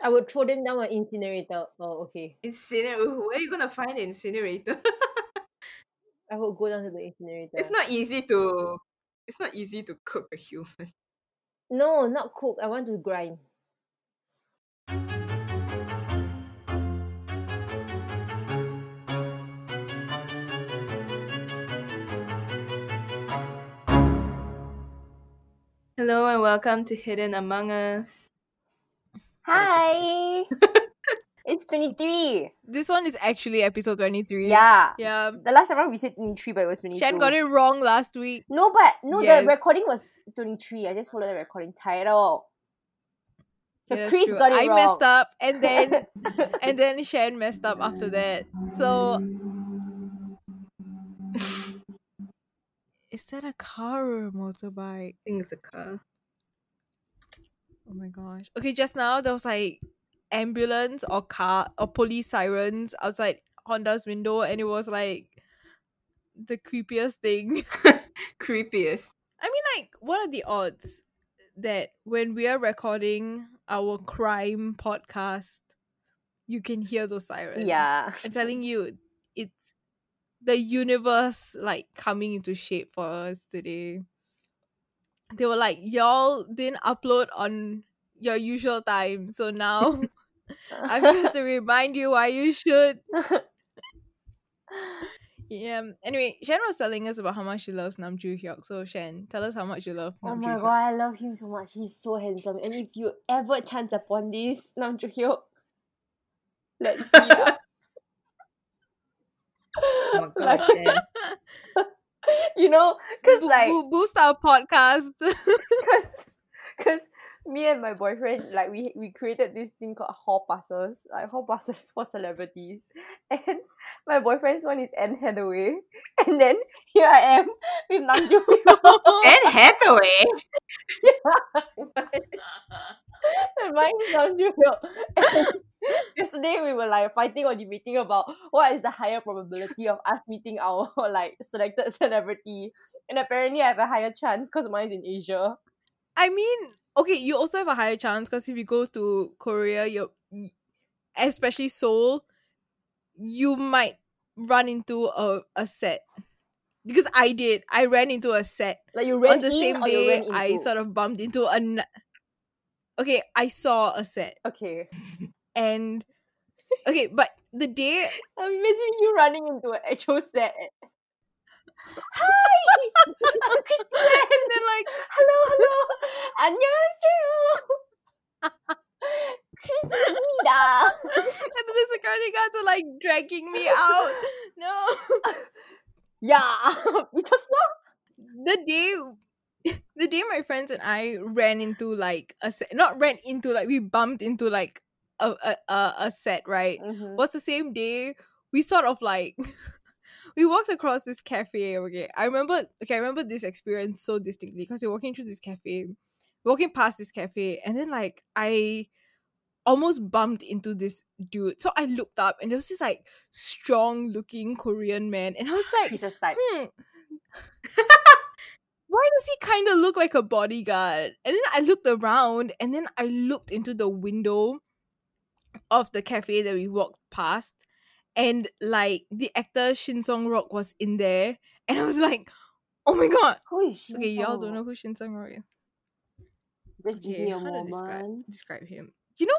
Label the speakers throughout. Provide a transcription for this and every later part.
Speaker 1: I would throw them down an incinerator. Oh, okay.
Speaker 2: Incinerator. Where are you gonna find the incinerator?
Speaker 1: I would go down to the incinerator.
Speaker 2: it's not easy to. It's not easy to cook a human.
Speaker 1: No, not cook. I want to grind.
Speaker 2: Hello and welcome to Hidden Among Us.
Speaker 1: Hi. it's twenty three.
Speaker 3: This one is actually episode 23.
Speaker 1: Yeah.
Speaker 3: Yeah.
Speaker 1: The last time we said twenty three, but it was twenty two.
Speaker 3: Shan got it wrong last week.
Speaker 1: No, but no,
Speaker 3: Yes.
Speaker 1: the recording was twenty three. I just followed the recording title. So
Speaker 3: Yeah,
Speaker 1: Chris
Speaker 3: true.
Speaker 1: got it wrong.
Speaker 3: I
Speaker 1: wrong.
Speaker 3: messed up and then and then Shan messed up after that. So Is that a car or a motorbike?
Speaker 2: I think it's a car.
Speaker 3: Oh my gosh. Okay, just now there was like ambulance or car or police sirens outside Honda's window and it was like the creepiest thing.
Speaker 2: Creepiest.
Speaker 3: I mean, like, what are the odds that when we are recording our crime podcast, you can hear those sirens?
Speaker 1: yeah.
Speaker 3: I'm telling you, it's the universe like coming into shape for us today. They were like, y'all didn't upload on your usual time, so now I'm here to remind you why you should. Yeah. Um, anyway, Shen was telling us about how much she loves Nam Joo Hyuk. So Shen, tell us how much you love
Speaker 1: Oh
Speaker 3: Nam
Speaker 1: my
Speaker 3: Joo
Speaker 1: god, I love him so much. He's so handsome. And if you ever chance upon this, Nam Joo Hyuk, let's meet up.
Speaker 2: Oh my god,
Speaker 1: Like-
Speaker 2: Shan.
Speaker 1: you know, because
Speaker 3: Bo-
Speaker 1: like,
Speaker 3: bo- boost our podcast.
Speaker 1: because because me and my boyfriend like we we created this thing called hall passes like hall passes for celebrities. And my boyfriend's one is Anne Hathaway. And then here I am with Nam Joo Hyuk
Speaker 2: Anne Hathaway.
Speaker 1: and mine is Nam Joo Hyuk And yesterday we were like fighting or debating about what is the higher probability of us meeting our like selected celebrity and apparently I have a higher chance because mine is in Asia
Speaker 3: I mean, okay, you also have a higher chance because if you go to Korea, you especially Seoul, you might run into a, a set. Because I did. I ran into a set.
Speaker 1: like you ran
Speaker 3: On the same day, I sort of bumped into a. Okay, I saw a set.
Speaker 1: okay
Speaker 3: And. Okay, but the day
Speaker 1: I'm imagining you running into an actual set. Hi! I'm Christine!
Speaker 3: and then like
Speaker 1: hello, hello! 안녕하세요! Christine!
Speaker 3: and then the security guards are like dragging me out. No.
Speaker 1: yeah! 미쳤어?
Speaker 3: the day the day my friends and I ran into like a set not ran into like we bumped into like a a, a, set, right?
Speaker 1: Mhm.
Speaker 3: Was the same day we sort of like we walked across this cafe, okay. I remember okay, I remember this experience so distinctly because we're walking through this cafe, walking past this cafe, and then like I almost bumped into this dude. So I looked up and there was this like strong looking Korean man, and I was like,
Speaker 1: type.
Speaker 3: hmm. Why does he kind of look like a bodyguard? And then I looked around and then I looked into the window of the cafe that we walked past. And like the actor Shin Sung Rok was in there. And I was like, oh my god.
Speaker 1: Who is she?
Speaker 3: Okay, y'all don't know who Shin Sung Rok is.
Speaker 1: Just give me a
Speaker 3: to describe, describe him. Do you know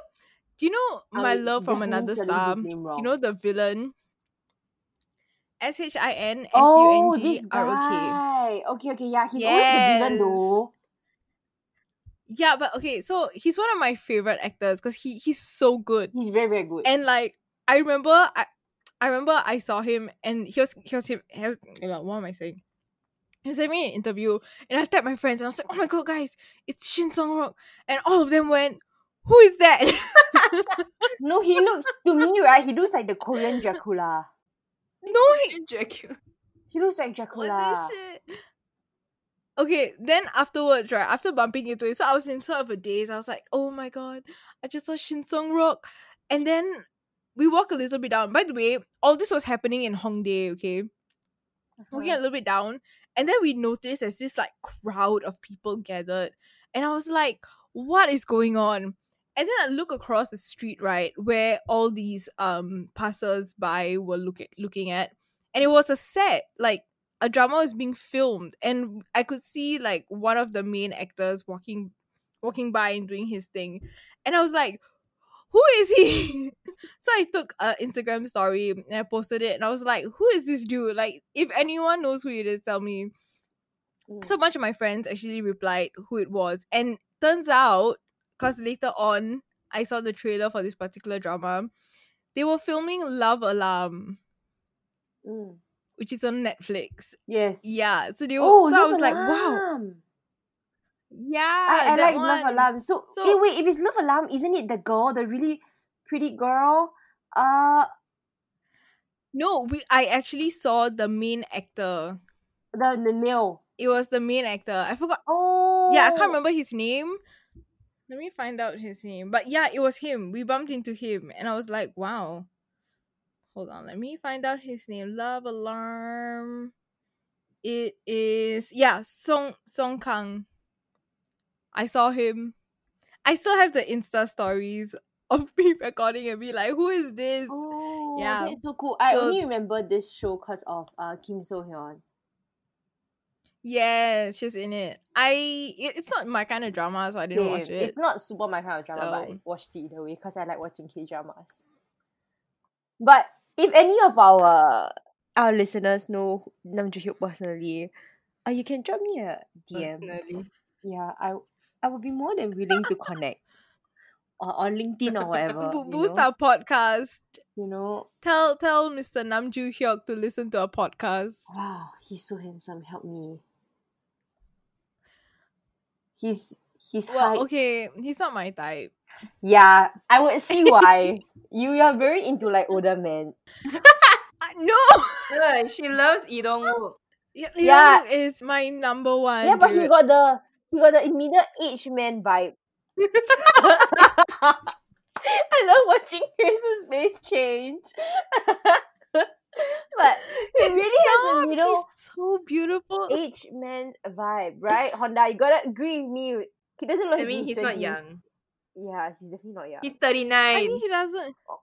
Speaker 3: do you know
Speaker 1: I'm
Speaker 3: My Love from Another Star? You know the villain? S H I N S U
Speaker 1: Oh,
Speaker 3: N G oh,
Speaker 1: this
Speaker 3: R O K.
Speaker 1: Okay, okay, yeah. He's always the villain though.
Speaker 3: Yeah, but okay, so he's one of my favorite actors because he he's so good.
Speaker 1: He's very, very good.
Speaker 3: And like I remember I I remember I saw him and he was he was him he was, what am I saying? He was having an interview and I tapped my friends and I was like, Oh my god guys, it's Shin Sung Rok and all of them went, Who is that?
Speaker 1: no, he looks to me, right? He looks like the Korean Dracula.
Speaker 3: no he
Speaker 2: Dracula.
Speaker 1: He looks like
Speaker 3: what
Speaker 1: Dracula.
Speaker 3: the shit? Okay, then afterwards, right, after bumping into it, so I was in sort of a daze. I was like, oh my god, I just saw Shin Sung Rok. And then we walk a little bit down. By the way, all this was happening in Hongdae, okay? Walking a
Speaker 1: Uh-huh.
Speaker 3: little bit down. And then we noticed there's this like crowd of people gathered. And I was like, what is going on? and then I look across the street, right, where all these um passers by were looking looking at, and it was a set, like a drama was being filmed, and I could see like one of the main actors walking walking by and doing his thing, and I was like, who is he? so I took a Instagram story and I posted it, and I was like, who is this dude? Like, if anyone knows who it is, tell me.
Speaker 1: Mm.
Speaker 3: So much of my friends actually replied who it was, and turns out, because later on I saw the trailer for this particular drama, they were filming Love Alarm,
Speaker 1: Mm.
Speaker 3: Which is on Netflix.
Speaker 1: Yes.
Speaker 3: Yeah, so they were,
Speaker 1: Oh,
Speaker 3: so I
Speaker 1: Love
Speaker 3: was like, wow,
Speaker 1: Alarm.
Speaker 3: yeah,
Speaker 1: I, I like Love
Speaker 3: one.
Speaker 1: Alarm. So,
Speaker 3: So-
Speaker 1: eh, wait, if it's Love Alarm, isn't it the girl, the really pretty girl? Uh,
Speaker 3: No, we I actually saw the main actor.
Speaker 1: the the male.
Speaker 3: It was the main actor. I forgot.
Speaker 1: Oh,
Speaker 3: Yeah, I can't remember his name. Let me find out his name. But yeah, it was him. We bumped into him, and I was like, wow. Hold on, let me find out his name. Love Alarm. It is yeah, Song Song Kang. I saw him. I still have the Insta stories of me recording and be like, who is this?
Speaker 1: Oh,
Speaker 3: Yeah.
Speaker 1: that's so cool. I
Speaker 3: So-
Speaker 1: only remember this show because of uh Kim So Hyun.
Speaker 3: Yes, she's in it. I it's not my kind of drama, so I didn't watch it.
Speaker 1: It's not super my kind of drama, but I
Speaker 3: So-
Speaker 1: watched it either way because I like watching K dramas. But if any of our our listeners know Nam Joo Hyuk personally, uh, you can drop me a DM.
Speaker 2: Personally.
Speaker 1: Yeah, I I would be more than willing to connect. Or on LinkedIn or whatever.
Speaker 3: Bo- boost
Speaker 1: know?
Speaker 3: our podcast.
Speaker 1: You know,
Speaker 3: Tell tell Mr. Nam Joo Hyuk to listen to our podcast.
Speaker 1: wow, he's so handsome. Help me. He's he's
Speaker 3: Well,
Speaker 1: height-
Speaker 3: okay, he's not my type.
Speaker 1: Yeah, I would see why. you are very into like older men.
Speaker 3: Uh, no,
Speaker 2: Yeah, she loves Lee Dong Wook.
Speaker 3: yeah,
Speaker 1: Yeah.
Speaker 3: is my number one.
Speaker 1: yeah, but he got the he got the middle aged man vibe. I love watching Chris's face change. but he really has a
Speaker 3: Stop,
Speaker 1: middle
Speaker 3: He's so beautiful.
Speaker 1: aged man vibe, right? Honda, you gotta agree with me. He doesn't look
Speaker 2: I mean, he's not young.
Speaker 1: Yeah, he's definitely not young.
Speaker 2: He's 39.
Speaker 3: I mean, he doesn't.
Speaker 1: oh,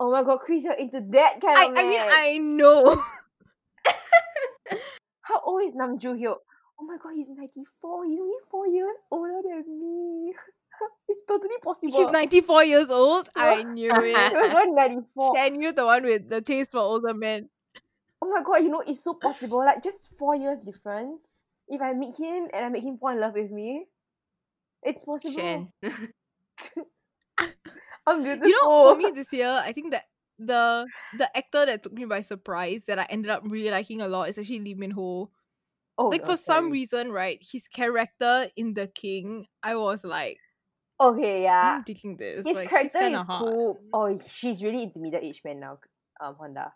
Speaker 1: oh my god, Chris, you're into that kind
Speaker 3: I,
Speaker 1: of
Speaker 3: I mean, I know.
Speaker 1: How old is Nam Joo Hyuk? Oh my god, he's 94. He's only four years older than me. it's totally possible.
Speaker 3: He's 94 years old. I knew
Speaker 1: He
Speaker 3: it.
Speaker 1: was born in 94.
Speaker 3: Shan, you're the one with the taste for older men.
Speaker 1: Oh my god, you know, it's so possible. Like, just four years difference. If I meet him and I make him fall in love with me, it's possible.
Speaker 2: Shen.
Speaker 1: I'm beautiful.
Speaker 3: You know, for me this year, I think that the the actor that took me by surprise that I ended up really liking a lot is actually Lee Min Ho.
Speaker 1: oh,
Speaker 3: like
Speaker 1: no,
Speaker 3: for some reason, right, his character in The King, I was like,
Speaker 1: Okay, yeah.
Speaker 3: I'm digging this.
Speaker 1: His
Speaker 3: like,
Speaker 1: character is cool. Oh, she's really into middle aged man now, um, Honda.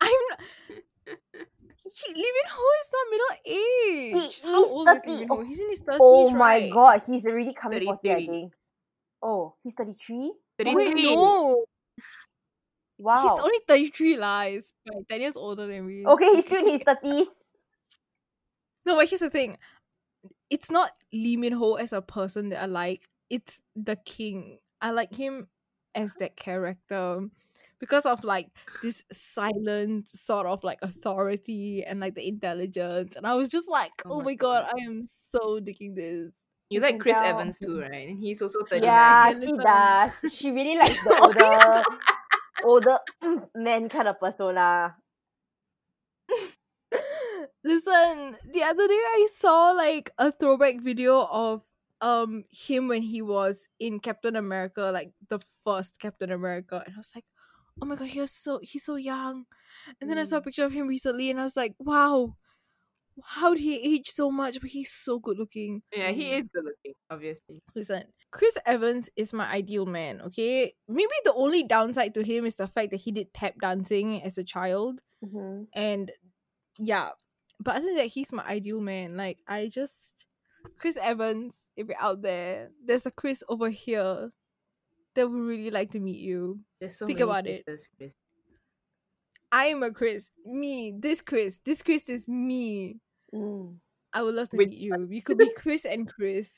Speaker 3: I'm not. He, Lee Min Ho is not middle age.
Speaker 1: He
Speaker 3: How
Speaker 1: is
Speaker 3: old is
Speaker 1: 30.
Speaker 3: Lee Min oh Ho? He's in his 30s.
Speaker 1: Oh my
Speaker 3: right?
Speaker 1: god, he's already coming 40, I think. Oh, he's 33?
Speaker 3: Oh, wait,
Speaker 2: 33.
Speaker 3: no.
Speaker 1: Wow.
Speaker 3: He's only 33 lies. Like 10 years older than me.
Speaker 1: Okay, he's still in his 30s.
Speaker 3: No, but here's the thing. It's not Lee Min Ho as a person that I like. It's the king. I like him as that character because of like this silent sort of like authority and like the intelligence. And I was just like,
Speaker 2: Oh
Speaker 3: oh,
Speaker 2: my
Speaker 3: god,
Speaker 2: God.
Speaker 3: I am so digging this.
Speaker 2: You like Chris
Speaker 1: tell.
Speaker 2: Evans too, right? And he's also 39.
Speaker 1: Yeah,
Speaker 3: Yeah,
Speaker 1: she does. She really likes the older, older mm, man kind of persona.
Speaker 3: Listen, the other day I saw like a throwback video of um him when he was in Captain America, like the first Captain America, and I was like, oh my god, he was so he's so young. And then I saw a
Speaker 1: Mm.
Speaker 3: picture of him recently, and I was like, wow, how did he age so much? But he's so good looking.
Speaker 2: Yeah, he
Speaker 1: Mm.
Speaker 2: is good looking, obviously.
Speaker 3: Listen, Chris Evans is my ideal man. Okay, maybe the only downside to him is the fact that he did tap dancing as a child
Speaker 1: Mhm.
Speaker 3: and yeah but other than that he's my ideal man like i just chris evans if you're out there there's a chris over here that would really like to meet you
Speaker 2: There's so
Speaker 3: Think
Speaker 2: many
Speaker 3: about it.
Speaker 2: Chris.
Speaker 3: i am a chris me this chris this chris is me
Speaker 1: Mm.
Speaker 3: i would love to
Speaker 2: With-
Speaker 3: meet you we could be chris and chris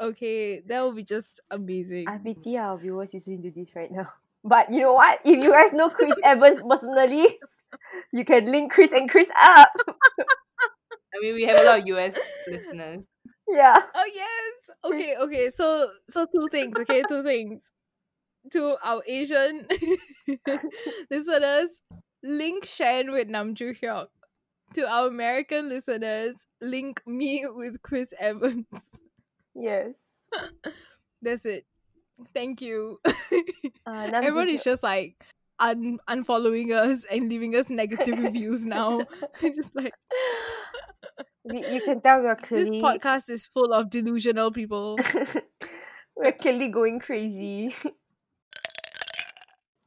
Speaker 3: Okay, that would be just amazing.
Speaker 1: I pity our viewers listening to this right now. But you know what? If you guys know Chris Evans personally, you can link Chris and Chris up.
Speaker 2: I mean, we have a lot of US listeners.
Speaker 1: Yeah.
Speaker 3: Oh yes. Okay, okay. So so two things, okay? Two things. To our Asian listeners, link Shan with Nam Joo Hyuk. To our American listeners, link me with Chris Evans.
Speaker 1: Yes.
Speaker 3: That's it. Thank you.
Speaker 1: Uh,
Speaker 3: Everyone is just like un- unfollowing us and leaving us negative reviews now. just like
Speaker 1: you can tell we're clearly this
Speaker 3: podcast is full of delusional people.
Speaker 1: we're clearly going crazy.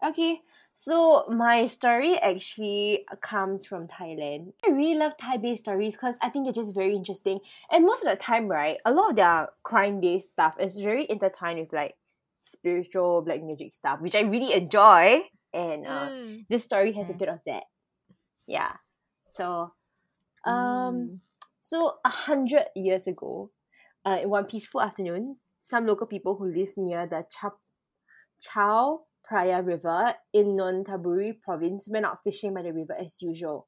Speaker 1: Okay, so my story actually comes from Thailand. I really love Thai-based stories because I think they're just very interesting. And most of the time, right, a lot of their crime-based stuff is very intertwined with like spiritual black magic stuff, which I really enjoy. And uh,
Speaker 3: Mm.
Speaker 1: this story has a bit of that. Yeah. So, um,
Speaker 3: Mm.
Speaker 1: so a hundred years ago, uh, in one peaceful afternoon, some local people who lived near the Chao Phraya River in Nonthaburi province went out fishing by the river as usual.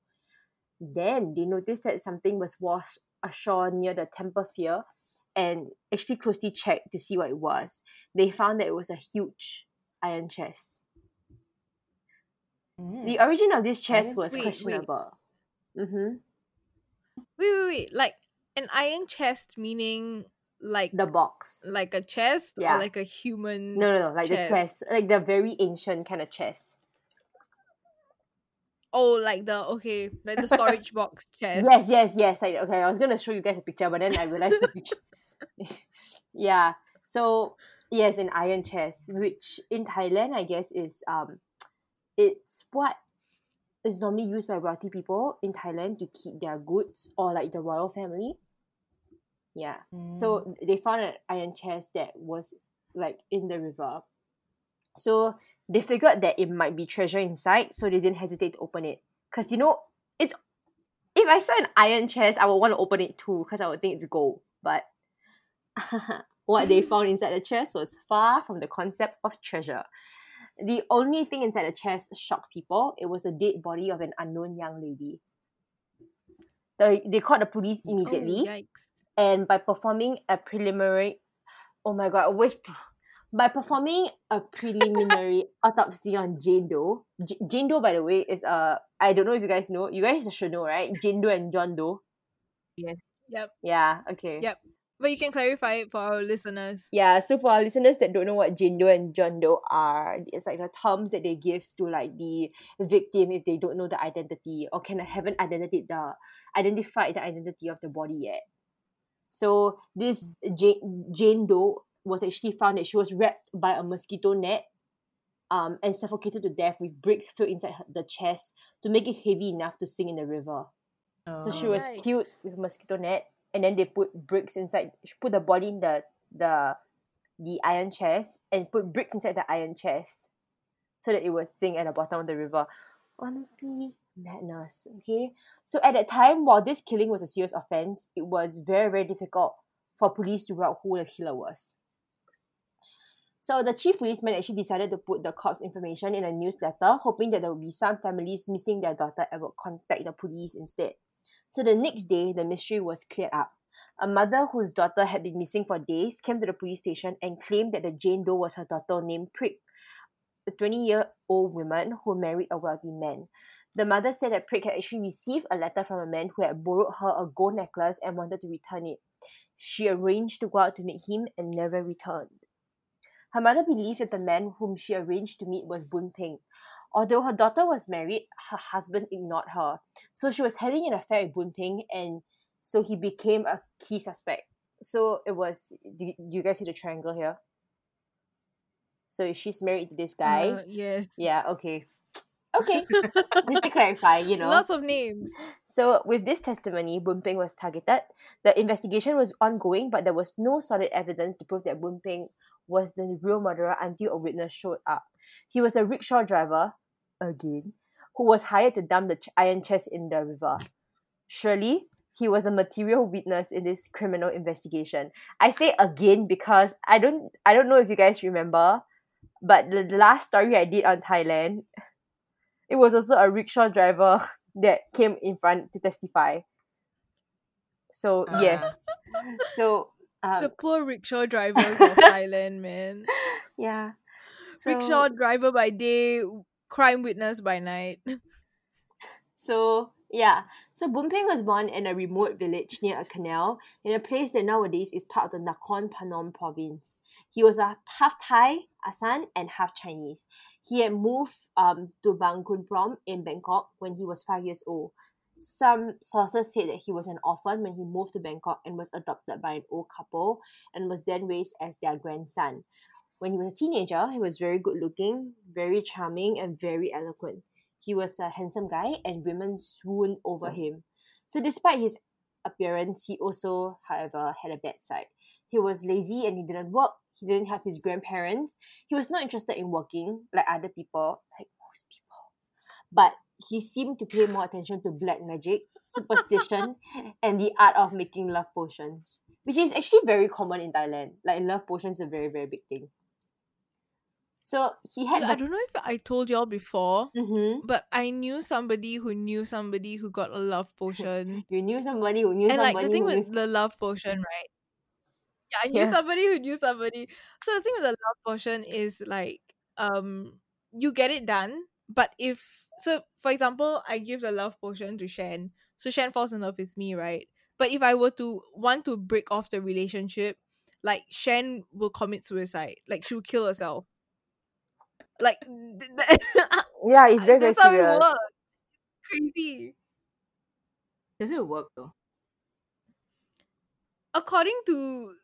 Speaker 1: Then they noticed that something was washed ashore near the Temple Fear and actually closely checked to see what it was. They found that it was a huge iron chest. The origin of this chest was
Speaker 3: wait, wait.
Speaker 1: questionable. Mm-hmm.
Speaker 3: Wait, wait, wait. Like an iron chest meaning like
Speaker 1: The box.
Speaker 3: like a chest
Speaker 1: Yeah.
Speaker 3: or like a human
Speaker 1: No, no, no, like
Speaker 3: chest?
Speaker 1: the chest, like the very ancient kind of chest.
Speaker 3: Oh, like the okay, like the storage box chest.
Speaker 1: Yes, yes, yes. Like, okay, I was gonna show you guys a picture, but then I realized the picture. yeah. So yes, an iron chest, which in Thailand, I guess is um, it's what is normally used by wealthy people in Thailand to keep their goods or like the royal family. Yeah. So mm. they found an iron chest that was like in the river. So they figured that it might be treasure inside, so they didn't hesitate to open it. Cause you know, it's if I saw an iron chest, I would want to open it too, because I would think it's gold. But what they found inside the chest was far from the concept of treasure. The only thing inside the chest shocked people. It was a dead body of an unknown young lady. The, they called the police
Speaker 3: Oh,
Speaker 1: immediately
Speaker 3: yikes.
Speaker 1: And by performing a preliminary oh my god always by performing a preliminary autopsy on Jane Doe J- Jane Doe by the way is uh I don't know if you guys know you guys should know right Jane Doe and John Doe Yes.
Speaker 3: Yep.
Speaker 1: yeah okay
Speaker 3: Yep. But you can clarify it for our listeners.
Speaker 1: yeah so for our listeners that don't know what Jane Doe and John Doe are it's like the terms that they give to like the victim if they don't know the identity or can haven't identified the identified the identity of the body yet so this Jane, Jane Doe was actually found that she was wrapped by a mosquito net um, and suffocated to death with bricks filled inside her, the chest to make it heavy enough to sink in the river. So she
Speaker 2: Oh.
Speaker 1: was
Speaker 3: Right.
Speaker 1: killed with a mosquito net, and then they put bricks inside. She put the body in the the the iron chest and put bricks inside the iron chest, so that it would sink at the bottom of the river. Honestly, madness. Okay, so at that time, while this killing was a serious offense, it was very very difficult for police to out who the killer was. So the chief policeman actually decided to put the corpse information in a newsletter, hoping that there would be some families missing their daughter and would contact the police instead. So the next day, the mystery was cleared up. A mother whose daughter had been missing for days came to the police station and claimed that the Jane Doe was her daughter named Prick, a 20 year old woman who married a wealthy man. The mother said that Prick had actually received a letter from a man who had borrowed her a gold necklace and wanted to return it. She arranged to go out to meet him and never returned. Her mother believed that the man whom she arranged to meet was Boon Ping. Although her daughter was married, her husband ignored her. So she was having an affair with Boon Ping, and so he became a key suspect. So it was. Do you, guys see the triangle here? So she's married to this guy.
Speaker 3: Uh, yes.
Speaker 1: yeah. Okay. Okay. Just to clarify, you know.
Speaker 3: Lots of names.
Speaker 1: So, with this testimony, Boon Ping was targeted. The investigation was ongoing, but there was no solid evidence to prove that Boon Ping was the real murderer until a witness showed up. He was a rickshaw driver, again, who was hired to dump the ch- iron chest in the river. Surely, he was a material witness in this criminal investigation. I say again because I don't I don't know if you guys remember, but the, the last story I did on Thailand, it was also a rickshaw driver that came in front to testify. So
Speaker 2: Ah.
Speaker 1: yes, so um,
Speaker 3: the poor rickshaw drivers of Thailand, man.
Speaker 1: yeah, so,
Speaker 3: Rickshaw driver by day, crime witness by night.
Speaker 1: So yeah, so Boon Ping was born in a remote village near a canal in a place that nowadays is part of the Nakhon Phanom province. He was a tough Thai, Asan, and half Chinese. He had moved um to Bang Khun Prom in Bangkok when he was five years old. Some sources said that he was an orphan when he moved to Bangkok and was adopted by an old couple and was then raised as their grandson. When he was a teenager, he was very good looking, very charming, and very eloquent. He was a handsome guy, and women swooned over him. So, despite his appearance, he also, however, had a bad side. He was lazy and he didn't work. He didn't have his grandparents. He was not interested in working like other people, like most people. But he seemed to pay more attention to black magic, superstition, and the art of making love potions, which is actually very common in Thailand. Like love potions are a very very big thing. So he had.
Speaker 3: Dude, I don't know if I told y'all before,
Speaker 1: mm-hmm.
Speaker 3: but I knew somebody who knew somebody who got a love potion.
Speaker 1: You knew somebody who knew somebody.
Speaker 3: and like the thing
Speaker 1: who knew
Speaker 3: with the love potion, right? Yeah, I knew
Speaker 1: Yeah.
Speaker 3: somebody who knew somebody. So the thing with the love potion is like um you get it done, but if so for example, I give the love potion to Shan. So Shan falls in love with me, right? But if I were to want to break off the relationship, like Shan will commit suicide. Like she'll kill herself. Like th- th-
Speaker 1: Yeah, it's very very
Speaker 3: that's how it works. Crazy.
Speaker 2: Does it work though?
Speaker 3: according to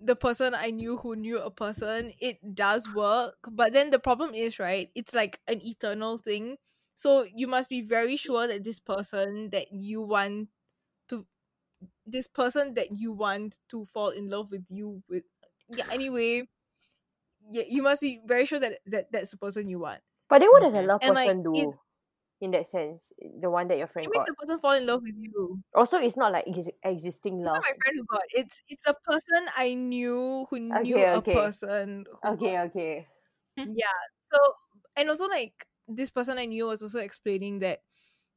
Speaker 3: the person I knew who knew a person, it does work. But then the problem is, right, it's like an eternal thing. So you must be very sure that this person that you want to this person that you want to fall in love with you with yeah, anyway. Yeah, you must be very sure that, that that's the person you want.
Speaker 1: But then what does a love
Speaker 3: And, like,
Speaker 1: person do?
Speaker 3: it-
Speaker 1: in that sense, the one that your friend
Speaker 3: It makes
Speaker 1: got.
Speaker 3: the person fall in love with you.
Speaker 1: Also, it's not like ex- existing
Speaker 3: It's
Speaker 1: love.
Speaker 3: not my friend who got it's it's a person I knew who knew
Speaker 1: Okay,
Speaker 3: a person who
Speaker 1: Okay, okay. Hmm.
Speaker 3: yeah so and also like this person i knew was also explaining that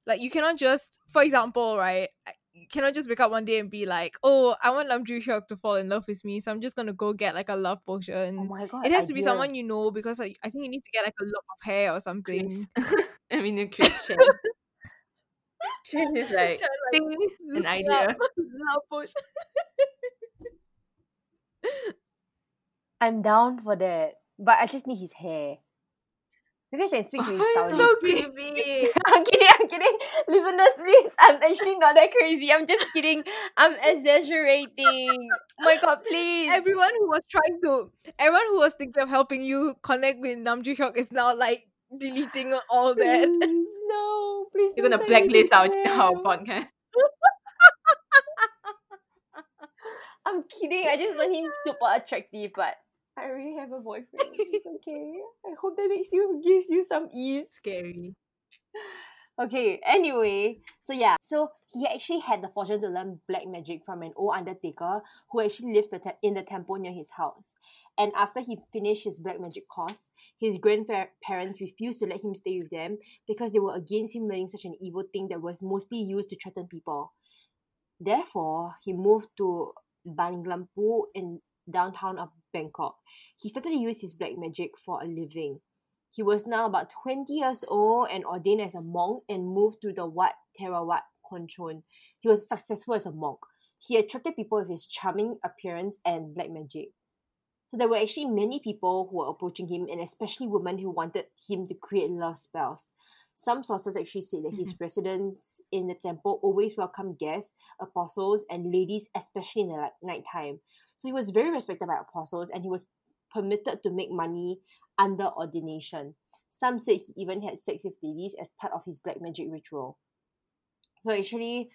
Speaker 3: like you cannot just for example right I- you cannot just wake up one day and be like oh i want Nam Joo Hyuk to fall in love with me so i'm just gonna go get like a love potion
Speaker 1: Oh my god.
Speaker 3: it has to be someone you know because I, I think you need to get like a lock of hair or something
Speaker 2: I mean, the Christian. Shen is like,
Speaker 3: like,
Speaker 2: an idea.
Speaker 3: love potion
Speaker 1: I'm down for that. But I just need his hair. Maybe I can speak to his
Speaker 2: Oh, it's so creepy.
Speaker 1: I'm kidding, I'm kidding. Listeners, please. I'm actually not that crazy. I'm just kidding. I'm exaggerating. Oh my god, please.
Speaker 3: everyone who was trying to everyone who was thinking of helping you connect with Nam Joo Hyuk is now like deleting all that
Speaker 1: Please, no. Please.
Speaker 2: You're gonna
Speaker 1: send me
Speaker 2: blacklist our,
Speaker 1: hair.
Speaker 2: our podcast.
Speaker 1: I'm kidding. I just want him super attractive, but I already have a boyfriend. It's okay. I hope that makes you gives you some ease.
Speaker 2: Scary.
Speaker 1: Okay, anyway, so yeah, so he actually had the fortune to learn black magic from an old undertaker who actually lived the te- in the temple near his house. And after he finished his black magic course, his grandparents refused to let him stay with them because they were against him learning such an evil thing that was mostly used to threaten people. Therefore, he moved to Banglamphu in downtown of Bangkok. He started to use his black magic for a living. He was now about 20 years old and ordained as a monk and moved to the Wat Thewarat Kunchon. He was successful as a monk. He attracted people with his charming appearance and black magic. So there were actually many people who were approaching him, and especially women who wanted him to create love spells. Some sources actually say that his mm-hmm. residents in the temple always welcomed guests, apostles, and ladies, especially in the like, night time. So he was very respected by apostles, and he was permitted to make money under ordination. Some said he even had sex with ladies as part of his black magic ritual. So actually,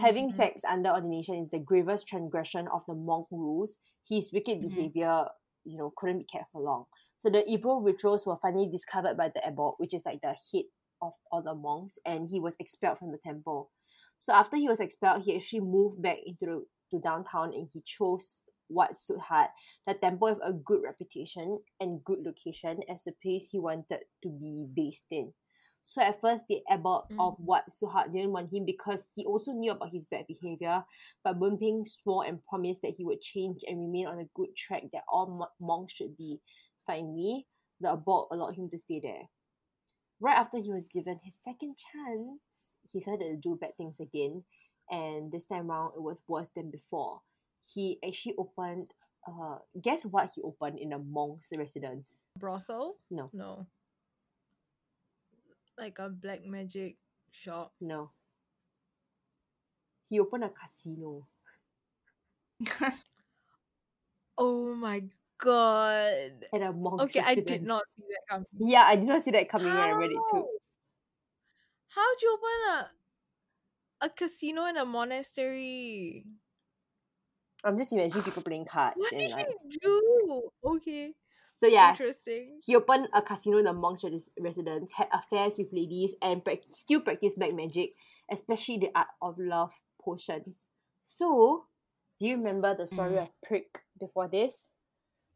Speaker 1: having
Speaker 3: Mhm.
Speaker 1: sex under ordination is the gravest transgression of the monk rules. His wicked
Speaker 2: Mhm.
Speaker 1: behavior, you know, couldn't be kept for long. So the evil rituals were finally discovered by the abbot, which is like the head of all the monks, and he was expelled from the temple. So after he was expelled, he actually moved back into the, to downtown and he chose Wat Suthat, the temple with a good reputation and good location as the place he wanted to be based in. So at first, the abbot
Speaker 3: Mm.
Speaker 1: of Wat Suthat didn't want him because he also knew about his bad behavior. But Boon Ping swore and promised that he would change and remain on a good track that all monks should be. Finally, the abbot allowed him to stay there. Right after he was given his second chance, he started to do bad things again, and this time around it was worse than before. He actually opened. Uh, guess what he opened in a monk's residence?
Speaker 3: Brothel?
Speaker 1: No.
Speaker 3: No. Like a black magic shop.
Speaker 1: No. He opened a casino.
Speaker 3: Oh my god.
Speaker 1: at a monk's
Speaker 3: Okay, I did not see that coming.
Speaker 1: Yeah, I did not see that coming when I read it too.
Speaker 3: How? How'd you open a a casino in a monastery?
Speaker 1: I'm just imagining people playing cards
Speaker 3: What
Speaker 1: and
Speaker 3: did
Speaker 1: like.
Speaker 3: he do? Okay.
Speaker 1: So yeah,
Speaker 3: Interesting.
Speaker 1: he opened a casino in the monk's res- residence, had affairs with ladies, and prac- still practiced black magic, especially the art of love potions. So, do you remember the story
Speaker 2: Mm.
Speaker 1: of Prick before this?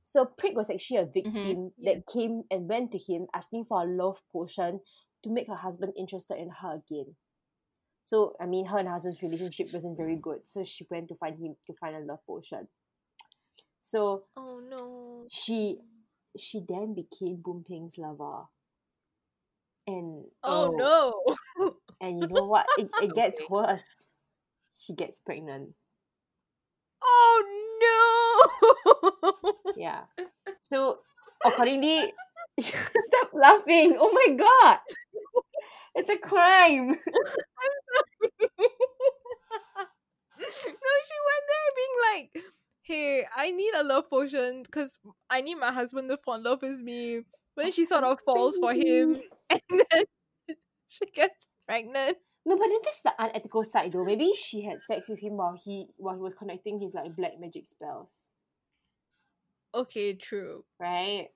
Speaker 1: So Prick was actually a victim
Speaker 3: Yeah.
Speaker 1: that came and went to him asking for a love potion to make her husband interested in her again. So I mean, her and her husband's relationship wasn't very good, so she went to find him to find a love potion. So
Speaker 3: Oh no.
Speaker 1: she she then became Boon Ping's lover. And
Speaker 3: Oh, oh. no.
Speaker 1: and you know what? It, it gets worse. She gets pregnant.
Speaker 3: oh no.
Speaker 1: Yeah. So accordingly stop laughing. Oh my god. It's a crime.
Speaker 3: no, she went there being like, "Hey, I need a love potion because I need my husband to fall in love with me." But then she sort of falls for him, and then she gets pregnant.
Speaker 1: No, but then this is the unethical side though. Maybe she had sex with him while he while he was connecting his like black magic spells.
Speaker 3: Okay, true.
Speaker 1: Right?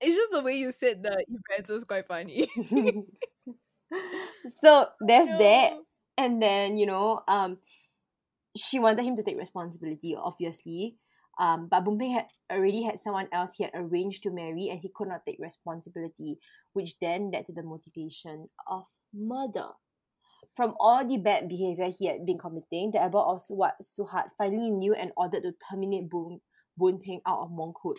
Speaker 3: It's just the way you said the events was quite funny.
Speaker 1: so there's that. And then you know um she wanted him to take responsibility obviously. Um but Boon Ping had already had someone else he had arranged to marry and he could not take responsibility which then led to the motivation of murder. From all the bad behavior he had been committing the abbot of Wat Suthat finally knew and ordered to terminate Boon, Boon Ping out of monkhood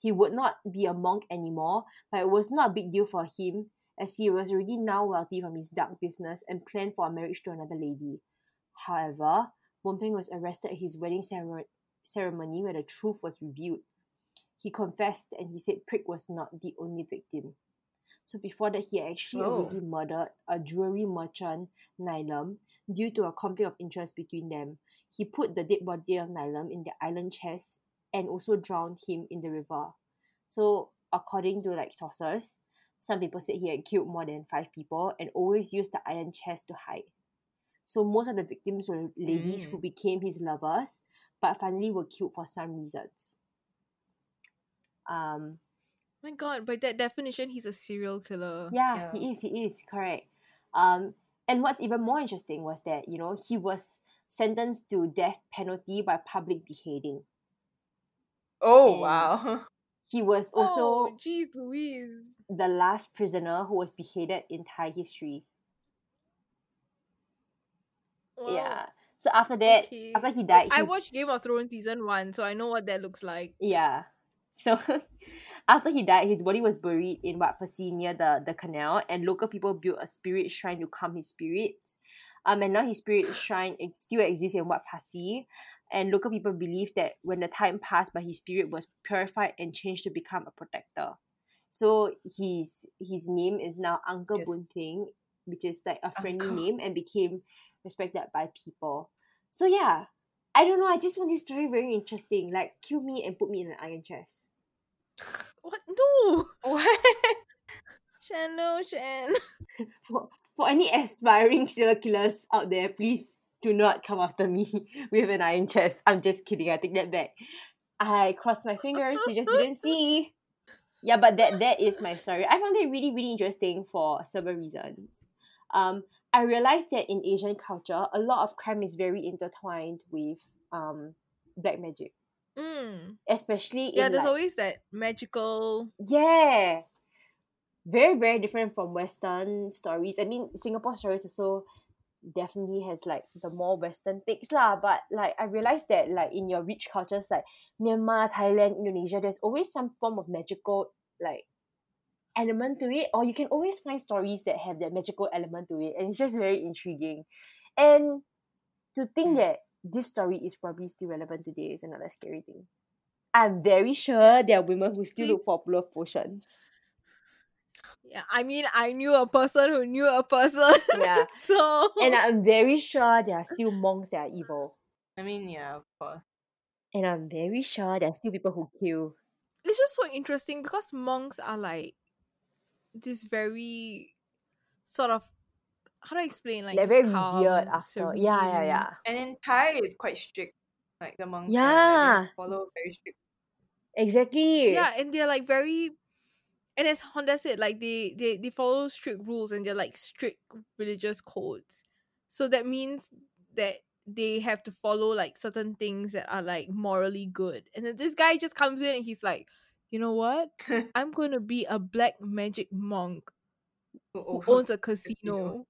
Speaker 1: he would not be a monk anymore but it was not a big deal for him as he was already now wealthy from his dark business and planned for a marriage to another lady. However, Boon Ping was arrested at his wedding ceremony, ceremony where the truth was revealed. He confessed and he said Prick was not the only victim. So before that, he actually
Speaker 2: Oh.
Speaker 1: already murdered a jewelry merchant, Nilam, due to a conflict of interest between them. He put the dead body of Nilam in the island chest and also drowned him in the river. So according to like sources, some people said he had killed more than five people and always used the iron chest to hide. So most of the victims were ladies who
Speaker 2: Mm.
Speaker 1: became his lovers, but finally were killed for some reasons. Um,
Speaker 3: My God, by that definition, he's a serial killer.
Speaker 1: yeah, he is, he is, correct. Um, and what's even more interesting was that, you know, he was sentenced to death penalty by public beheading.
Speaker 2: Oh
Speaker 1: And-
Speaker 2: wow.
Speaker 1: He was also
Speaker 3: oh, Louise.
Speaker 1: the last prisoner who was beheaded in Thai history.
Speaker 3: Wow.
Speaker 1: Yeah. So after that,
Speaker 3: Okay.
Speaker 1: after he died,
Speaker 3: I
Speaker 1: he-
Speaker 3: watched Game of Thrones season one, so I know what that looks like.
Speaker 1: Yeah. So after he died, his body was buried in Wat Pasi near the, the canal, and local people built a spirit shrine to calm his spirit. Um, and now his spirit shrine still exists in Wat Pasi, and local people believe that when the time passed by, his spirit was purified and changed to become a protector. So his his name is now Uncle
Speaker 2: Yes.
Speaker 1: Boon Ping, which is like a friendly
Speaker 2: Uncle.
Speaker 1: name, and became respected by people. So yeah, I don't know. I just found this story very interesting. Like, kill me and put me in an iron chest.
Speaker 3: What? No!
Speaker 2: What?
Speaker 3: Shan, no, Shan.
Speaker 1: For for any aspiring serial killers out there, please do not come after me with an iron chest. I'm just kidding. I take that back. I crossed my fingers. You just didn't see. Yeah, but that that is my story. I found it really really interesting for several reasons. Um, I realized that in Asian culture, a lot of crime is very intertwined with um black magic,
Speaker 3: Mm.
Speaker 1: especially
Speaker 3: Yeah, there's
Speaker 1: like-
Speaker 3: always that magical.
Speaker 1: yeah, very very different from Western stories. I mean, Singapore stories also definitely has like the more Western takes lah. But like I realized that like in your rich cultures like Myanmar, Thailand, Indonesia, there's always some form of magical like element to it, or you can always find stories that have that magical element to it, and it's just very intriguing. And to think
Speaker 2: Mm.
Speaker 1: that this story is probably still relevant today is another scary thing. I'm very sure there are women who still look for love potions.
Speaker 3: Yeah, I mean, I knew a person who knew a person.
Speaker 1: Yeah.
Speaker 3: so
Speaker 1: And I'm very sure there are still monks that are evil.
Speaker 2: I mean, yeah, of course.
Speaker 1: And I'm very sure there are still people who kill.
Speaker 3: it's just so interesting because monks are like this very sort of how do I explain like
Speaker 1: They're very
Speaker 3: calm,
Speaker 1: weird after. Yeah, yeah, yeah.
Speaker 2: And in Thai, it's quite strict. Like the monks,
Speaker 1: Yeah.
Speaker 2: like, they follow very strict.
Speaker 1: Exactly.
Speaker 3: Yeah, and they're like very and as Honda said, like they, they they follow strict rules and they're like strict religious codes. So that means that they have to follow like certain things that are like morally good. And then this guy just comes in and he's like, you know what? I'm gonna be a black magic monk
Speaker 2: Who
Speaker 3: who owns a casino.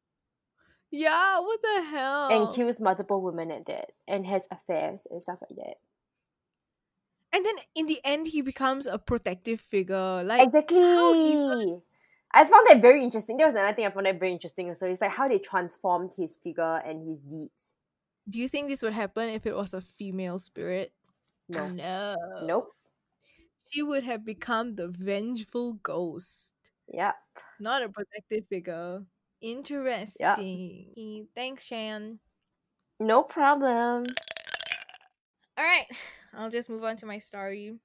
Speaker 3: Yeah, what the hell?
Speaker 1: And kills multiple women at that and has affairs and stuff like that.
Speaker 3: And then in the end, he becomes a protective figure. Like
Speaker 1: Exactly.
Speaker 3: even-
Speaker 1: I found that very interesting. There was another thing I found that very interesting. So it's like how they transformed his figure and his deeds.
Speaker 3: do you think this would happen if it was a female spirit?
Speaker 1: No.
Speaker 3: No.
Speaker 1: Nope.
Speaker 3: She would have become the vengeful ghost,
Speaker 1: Yeah.
Speaker 3: not a protective figure. Interesting. Eh, Thanks, Shan.
Speaker 1: No problem.
Speaker 3: All right, I'll just move on to my story.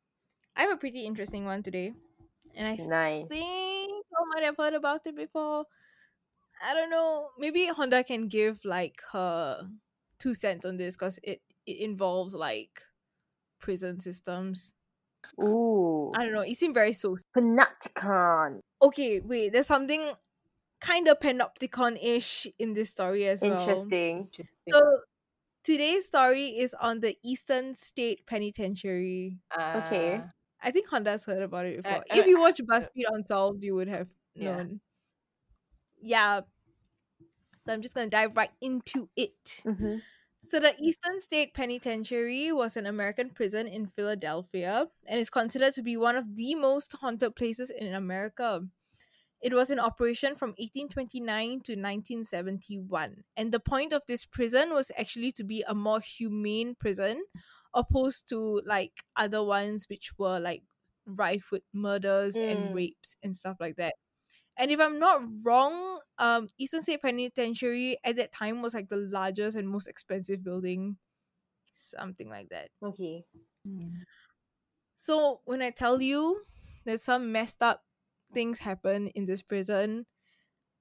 Speaker 3: I have a pretty interesting one today, and I
Speaker 1: Nice.
Speaker 3: think I might have heard about it before. I don't know. Maybe Honda can give like her two cents on this because it it involves like prison systems.
Speaker 1: Ooh.
Speaker 3: I don't know. It seemed very so.
Speaker 1: Panopticon.
Speaker 3: Okay, wait. There's something kind of panopticon-ish in this story as well.
Speaker 1: Interesting.
Speaker 2: Interesting.
Speaker 3: So today's story is on the Eastern State Penitentiary.
Speaker 1: Okay.
Speaker 2: Ah,
Speaker 3: I think Honda's heard about it before.
Speaker 2: I-
Speaker 3: if you watch BuzzFeed Unsolved, you would have
Speaker 2: Yeah.
Speaker 3: known. Yeah. So I'm just gonna dive right into it.
Speaker 1: Mm-hmm.
Speaker 3: So the Eastern State Penitentiary was an American prison in Philadelphia and is considered to be one of the most haunted places in America. It was in operation from 1829 to 1971. And the point of this prison was actually to be a more humane prison opposed to like other ones which were like rife with murders
Speaker 1: Mm.
Speaker 3: and rapes and stuff like that. And if I'm not wrong, um, Eastern State Penitentiary at that time was like the largest and most expensive building, something like that.
Speaker 1: Okay.
Speaker 2: mm.
Speaker 3: So when I tell you that some messed up things happen in this prison,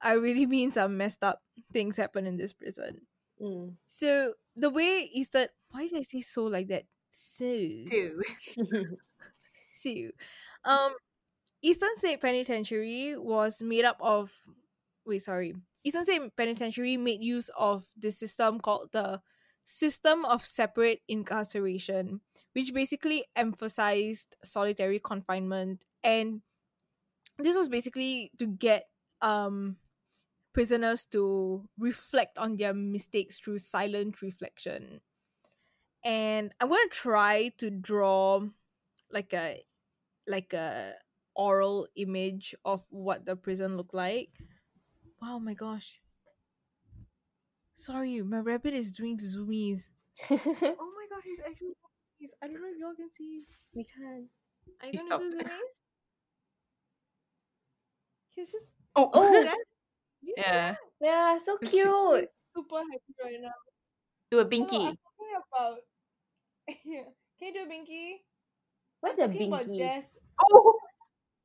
Speaker 3: I really mean some messed up things happen in this prison.
Speaker 1: Mm.
Speaker 3: So the way Eastern, why did I say so like that? So
Speaker 2: Two.
Speaker 3: So, um, Eastern State Penitentiary was made up of. Wait, sorry. Eastern State Penitentiary made use of the system called the System of Separate Incarceration, which basically emphasized solitary confinement, and this was basically to get um prisoners to reflect on their mistakes through silent reflection. And I'm gonna try to draw like a like a oral image of what the prison looked like. Wow, my gosh. Sorry, my rabbit is doing zoomies. Oh my god, he's actually zoomies. I don't know if y'all can see.
Speaker 1: we can.
Speaker 3: Are you
Speaker 2: He
Speaker 3: gonna do
Speaker 2: stopped.
Speaker 3: Zoomies? He's just
Speaker 2: Oh,
Speaker 3: oh,
Speaker 1: Oh.
Speaker 3: that? Do you see
Speaker 2: yeah.
Speaker 3: that?
Speaker 1: Yeah, so
Speaker 2: So cute.
Speaker 1: cute.
Speaker 3: He's super happy right now.
Speaker 2: Do a
Speaker 3: No,
Speaker 2: binky.
Speaker 3: I'm talking about. Can you do a binky?
Speaker 1: What's
Speaker 3: I'm
Speaker 1: a binky?
Speaker 2: Oh,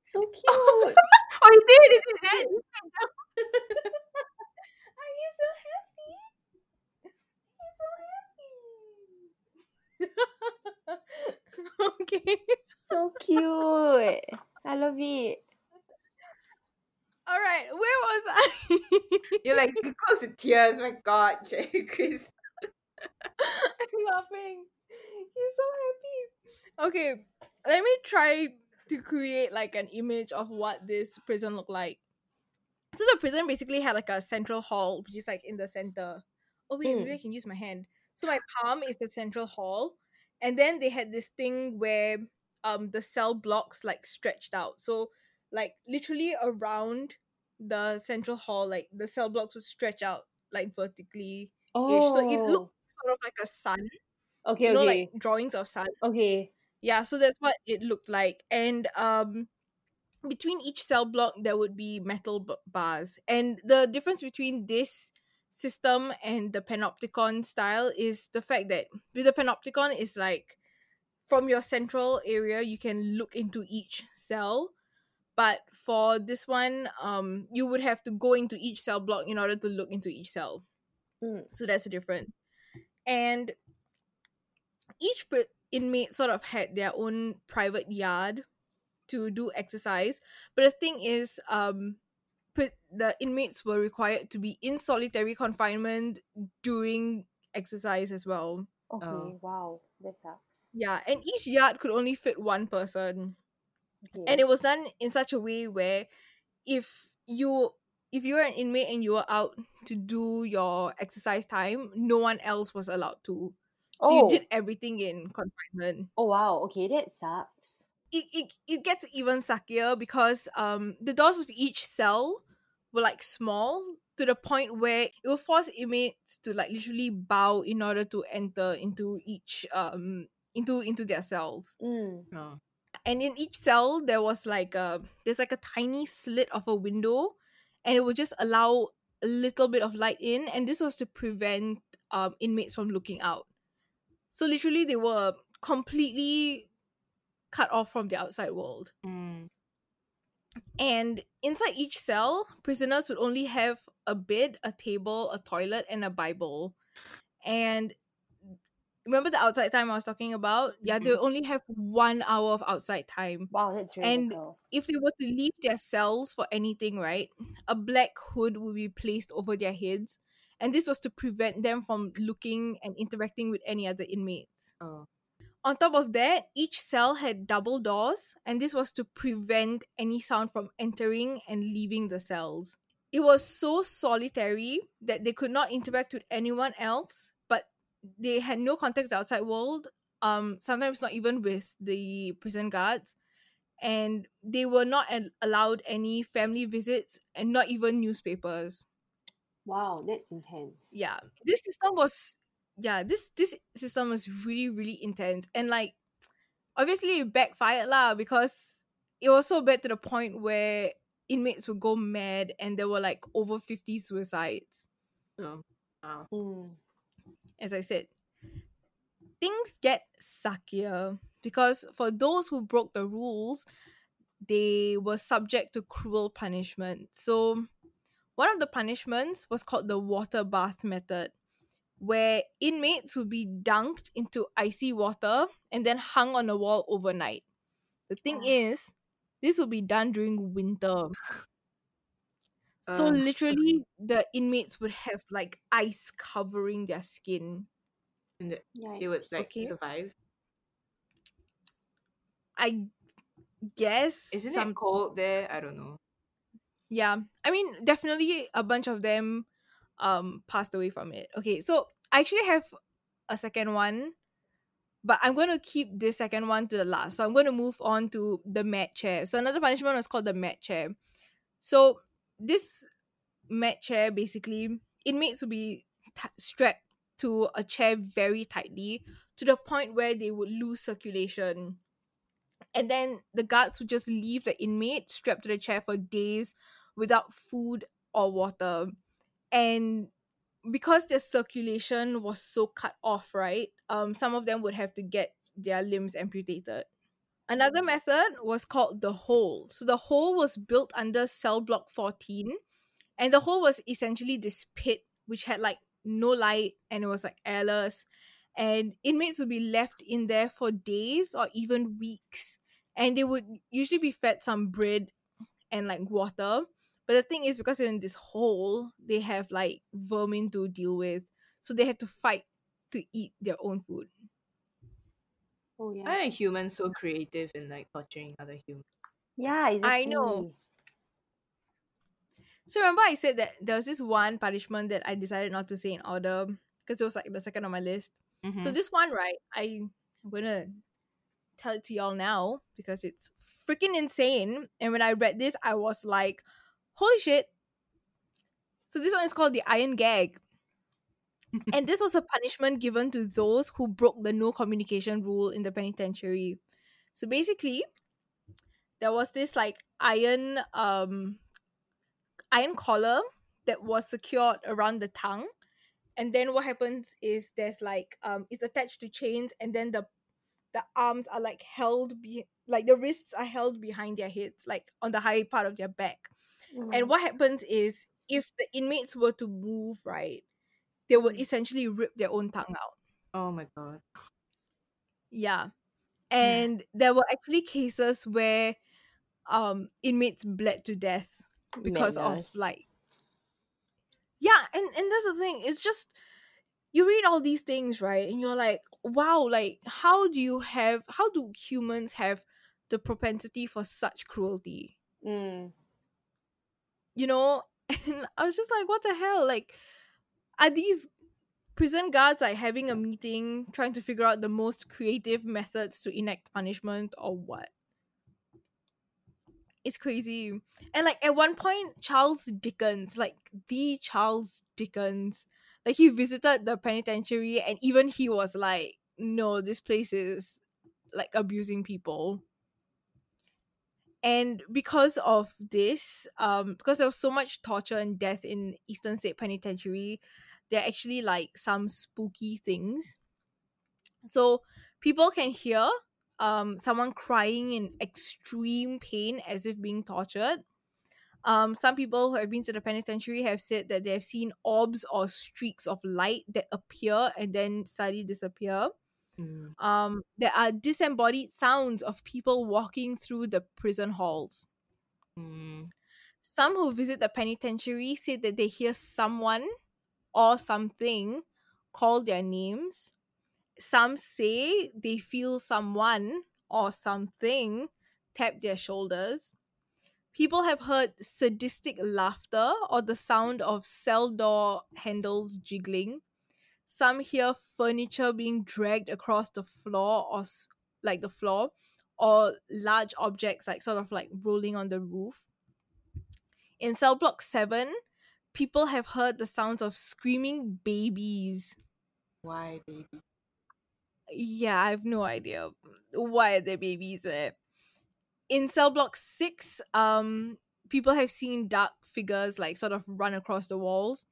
Speaker 1: So cute.
Speaker 2: oh, he oh, did. He did that.
Speaker 3: Are you so happy? He's so happy. okay.
Speaker 1: so cute. I love it.
Speaker 3: Right, where was I?
Speaker 2: You're like it's close to tears. My God, Chris.
Speaker 3: I'm laughing. He's so happy. Okay, let me try to create like an image of what this prison looked like. So the prison basically had like a central hall, which is like in the center. Oh wait, maybe I can use my hand. So my palm is the central hall, and then they had this thing where um the cell blocks like stretched out. So like literally around the central hall, like the cell blocks would stretch out like vertically.
Speaker 4: Oh,
Speaker 3: So it looked sort of like a sun.
Speaker 4: okay.
Speaker 3: You know,
Speaker 4: okay.
Speaker 3: like drawings of sun.
Speaker 4: okay.
Speaker 3: Yeah, so that's what it looked like. And um between each cell block there would be metal b- bars. And the difference between this system and the panopticon style is the fact that with the panopticon is like from your central area you can look into each cell. But for this one, um, you would have to go into each cell block in order to look into each cell.
Speaker 4: Mm.
Speaker 3: So that's the difference. And each inmate sort of had their own private yard to do exercise. But the thing is, um, the inmates were required to be in solitary confinement during exercise as well.
Speaker 1: Okay,
Speaker 2: Oh.
Speaker 1: wow, that sucks.
Speaker 3: Yeah, and each yard could only fit one person.
Speaker 1: Okay.
Speaker 3: and it was done in such a way where if you if you were an inmate and you were out to do your exercise time no one else was allowed to so you
Speaker 1: Oh.
Speaker 3: did everything in confinement
Speaker 1: oh wow, okay, that sucks.
Speaker 3: it, it, it gets even suckier because um the doors of each cell were like small to the point where it will force inmates to like literally bow in order to enter into each um into into their cells
Speaker 1: Mm.
Speaker 2: Oh.
Speaker 3: And in each cell there was like a there's like a tiny slit of a window and it would just allow a little bit of light in and this was to prevent um inmates from looking out. So literally they were completely cut off from the outside world.
Speaker 2: Mm.
Speaker 3: and inside each cell prisoners would only have a bed a table a toilet and a bible. And remember the outside time i was talking about yeah they mm-hmm. only have one hour of outside time
Speaker 1: Wow, that's really
Speaker 3: And-
Speaker 1: little.
Speaker 3: if they were to leave their cells for anything, right, a black hood would be placed over their heads. And this was to prevent them from looking and interacting with any other inmates.
Speaker 2: Oh.
Speaker 3: On top of that, each cell had double doors, and this was to prevent any sound from entering and leaving the cells. It was so solitary that they could not interact with anyone else, they had no contact with the outside world, um, sometimes not even with the prison guards and they were not al- allowed any family visits and not even newspapers.
Speaker 1: Wow, that's intense.
Speaker 3: Yeah, this system was yeah this this system was really really intense and like obviously it backfired lah because it was so bad to the point where inmates would go mad and there were like over 50 suicides
Speaker 2: Oh. Wow.
Speaker 1: Mm.
Speaker 3: As I said, things get suckier because for those who broke the rules, they were subject to cruel punishment. So, one of the punishments was called the water bath method, where inmates would be dunked into icy water and then hung on a wall overnight. The thing is, this would be done during winter. So
Speaker 2: Uh,
Speaker 3: literally, the inmates would have like ice covering their skin.
Speaker 2: and the- they would like
Speaker 3: Okay.
Speaker 2: survive.
Speaker 3: I guess
Speaker 2: Isn't
Speaker 3: some
Speaker 2: it cold there? I don't know.
Speaker 3: yeah. I mean, definitely a bunch of them um passed away from it. Okay, so I actually have a second one, but I'm going to keep this second one to the last. So I'm going to move on to the mad chair. So another punishment was called the mad chair. So this mad chair basically inmates would be t- strapped to a chair very tightly to the point where they would lose circulation. And then the guards would just leave the inmate strapped to the chair for days without food or water. And because their circulation was so cut off, right? Um, some of them would have to get their limbs amputated. Another method was called the hole. So the hole was built under cell block 14, and the hole was essentially this pit which had like no light and it was like airless. And inmates would be left in there for days or even weeks. And they would usually be fed some bread and like water, But the thing is, because in this hole, they have like vermin to deal with, so they have to fight to eat their own food.
Speaker 4: Oh yeah.
Speaker 2: Why are humans so creative in like torturing other humans?
Speaker 4: Yeah, exactly.
Speaker 3: I know. So remember, I said that there was this one punishment that I decided not to say in order because it was like the second on my list.
Speaker 2: Mm-hmm.
Speaker 3: So this one, right? I, I'm gonna tell it to y'all now because it's freaking insane. And when I read this, I was like, "Holy shit!" So this one is called the iron gag, and this was a punishment given to those who broke the no communication rule in the penitentiary. So basically, there was this like iron um iron collar that was secured around the tongue and then what happens is there's like um it's attached to chains and then the the arms are like held be like the wrists are held behind their heads like on the high part of their back
Speaker 4: Mm.
Speaker 3: and what happens is if the inmates were to move right they would essentially rip their own tongue out.
Speaker 2: Oh my god.
Speaker 3: yeah. And there were actually cases where um inmates bled to death because
Speaker 4: Madness.
Speaker 3: of like yeah and and that's the thing it's just you read all these things right and you're like wow like how do you have how do humans have the propensity for such cruelty?
Speaker 4: Mm.
Speaker 3: you know? And i was just like what the hell? Like are these prison guards like having a meeting trying to figure out the most creative methods to enact punishment or what? It's crazy. And like at one point charles dickens like the charles dickens like he visited the penitentiary and even he was like no this place is like abusing people. And because of this um because there was so much torture and death in eastern state penitentiary there are actually like some spooky things so people can hear um someone crying in extreme pain as if being tortured um some people who have been to the penitentiary have said that they have seen orbs or streaks of light that appear and then suddenly disappear
Speaker 2: Mm.
Speaker 3: um there are disembodied sounds of people walking through the prison halls
Speaker 2: Mm.
Speaker 3: some who visit the penitentiary say that they hear someone or something call their names. Some say they feel someone or something tap their shoulders. People have heard sadistic laughter or the sound of cell door handles jiggling. Some hear furniture being dragged across the floor or like the floor or large objects like sort of like rolling on the roof. In cell block 7 people have heard the sounds of screaming babies.
Speaker 2: Why, baby?
Speaker 3: yeah i have no idea. Why are there babies there? In cell block 6 um people have seen dark figures like sort of run across the walls.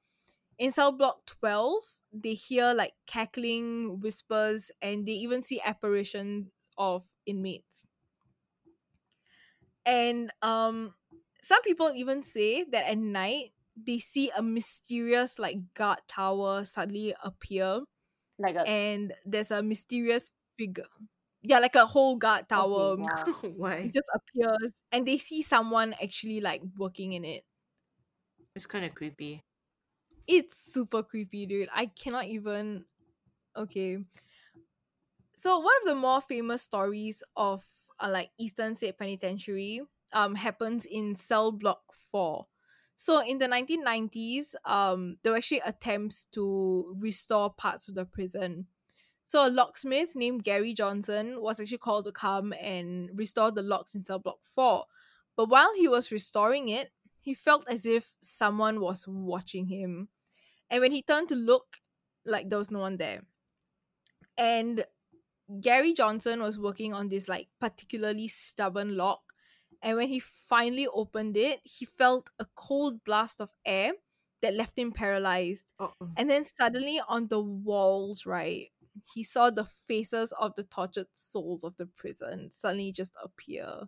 Speaker 3: In cell block 12 they hear like cackling whispers and they even see apparitions of inmates. And um some people even say that at night they see a mysterious like guard tower suddenly appear
Speaker 4: Like a
Speaker 3: and there's a mysterious figure yeah like a whole guard tower
Speaker 4: Okay, wow.
Speaker 2: Why?
Speaker 3: it just appears and they see someone actually like working in it
Speaker 2: It's kind of creepy.
Speaker 3: it's super creepy dude i cannot even okay so one of the more famous stories of uh, like eastern state penitentiary um happens in cell block 4 so in the 1990s um there were actually attempts to restore parts of the prison. So a locksmith named gary johnson was actually called to come and restore the locks in cell block 4 but while he was restoring it he felt as if someone was watching him. And when he turned to look like there was no one there. And gary johnson was working on this like particularly stubborn lock and when he finally opened it he felt a cold blast of air that left him paralyzed
Speaker 2: Oh,
Speaker 3: and then suddenly on the walls right he saw the faces of the tortured souls of the prison suddenly just appear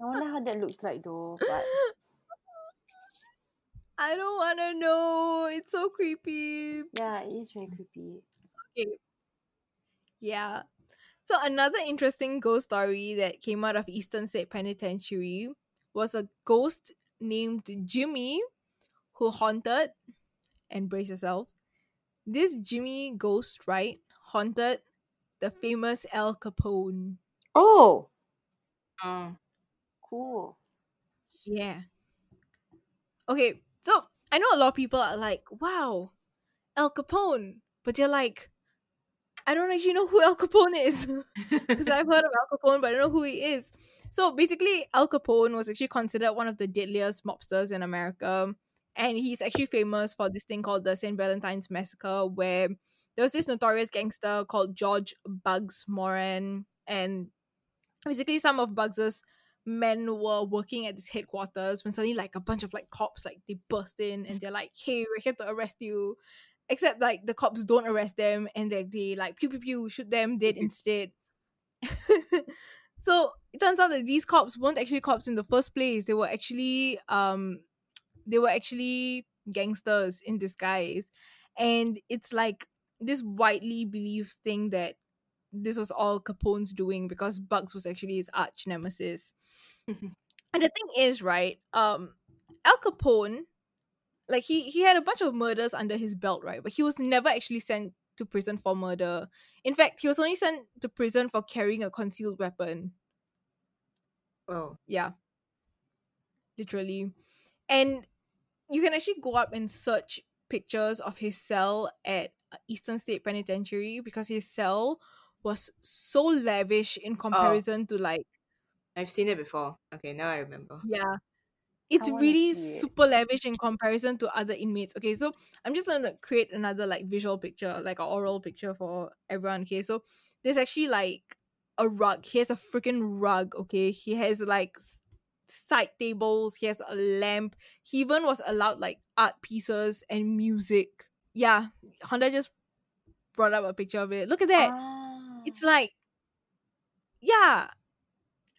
Speaker 4: I wonder how that looks like though. But
Speaker 3: I don't want to know. It's so creepy.
Speaker 4: yeah, it is very creepy.
Speaker 3: Okay. Yeah. So another interesting ghost story that came out of Eastern State Penitentiary was a ghost named Jimmy who haunted and brace yourselves. This Jimmy ghost, right, haunted the famous Al Capone.
Speaker 1: Oh,
Speaker 2: Oh.
Speaker 4: Cool.
Speaker 3: Yeah. Okay, so I know a lot of people are like, wow, Al Capone. But they're like, I don't actually know who Al Capone is. Because I've heard of Al Capone, but I don't know who he is. So basically, Al Capone was actually considered one of the deadliest mobsters in America. And he's actually famous for this thing called the St. Valentine's Massacre, where there was this notorious gangster called George Bugs Moran. And basically, some of Bugs's men were working at his headquarters when suddenly like a bunch of like cops like they burst in and they're like hey we're here to arrest you except like the cops don't arrest them and they, they like pew pew pew shoot them dead instead. So it turns out that these cops weren't actually cops in the first place. They were actually um they were actually gangsters in disguise. And it's like this widely believed thing that this was all Capone's doing because Bugs was actually his arch nemesis. and the thing is, right, um, Al Capone, like he he had a bunch of murders under his belt, right? But he was never actually sent to prison for murder. In fact, he was only sent to prison for carrying a concealed weapon.
Speaker 2: Oh.
Speaker 3: Yeah. Literally. And you can actually go up and search pictures of his cell at uh, Eastern State Penitentiary because his cell was so lavish in oh. comparison to like
Speaker 2: I've seen it before. Okay, now I remember.
Speaker 3: yeah it's really super lavish in comparison to other inmates okay? So i'm just gonna create another like visual picture like an oral picture for everyone okay? So there's actually like a rug. He has a freaking rug okay? He has like side tables. He has a lamp. He even was allowed like art pieces and music. Yeah honda just brought up a picture of it. Look at that.
Speaker 4: Ah.
Speaker 3: it's like yeah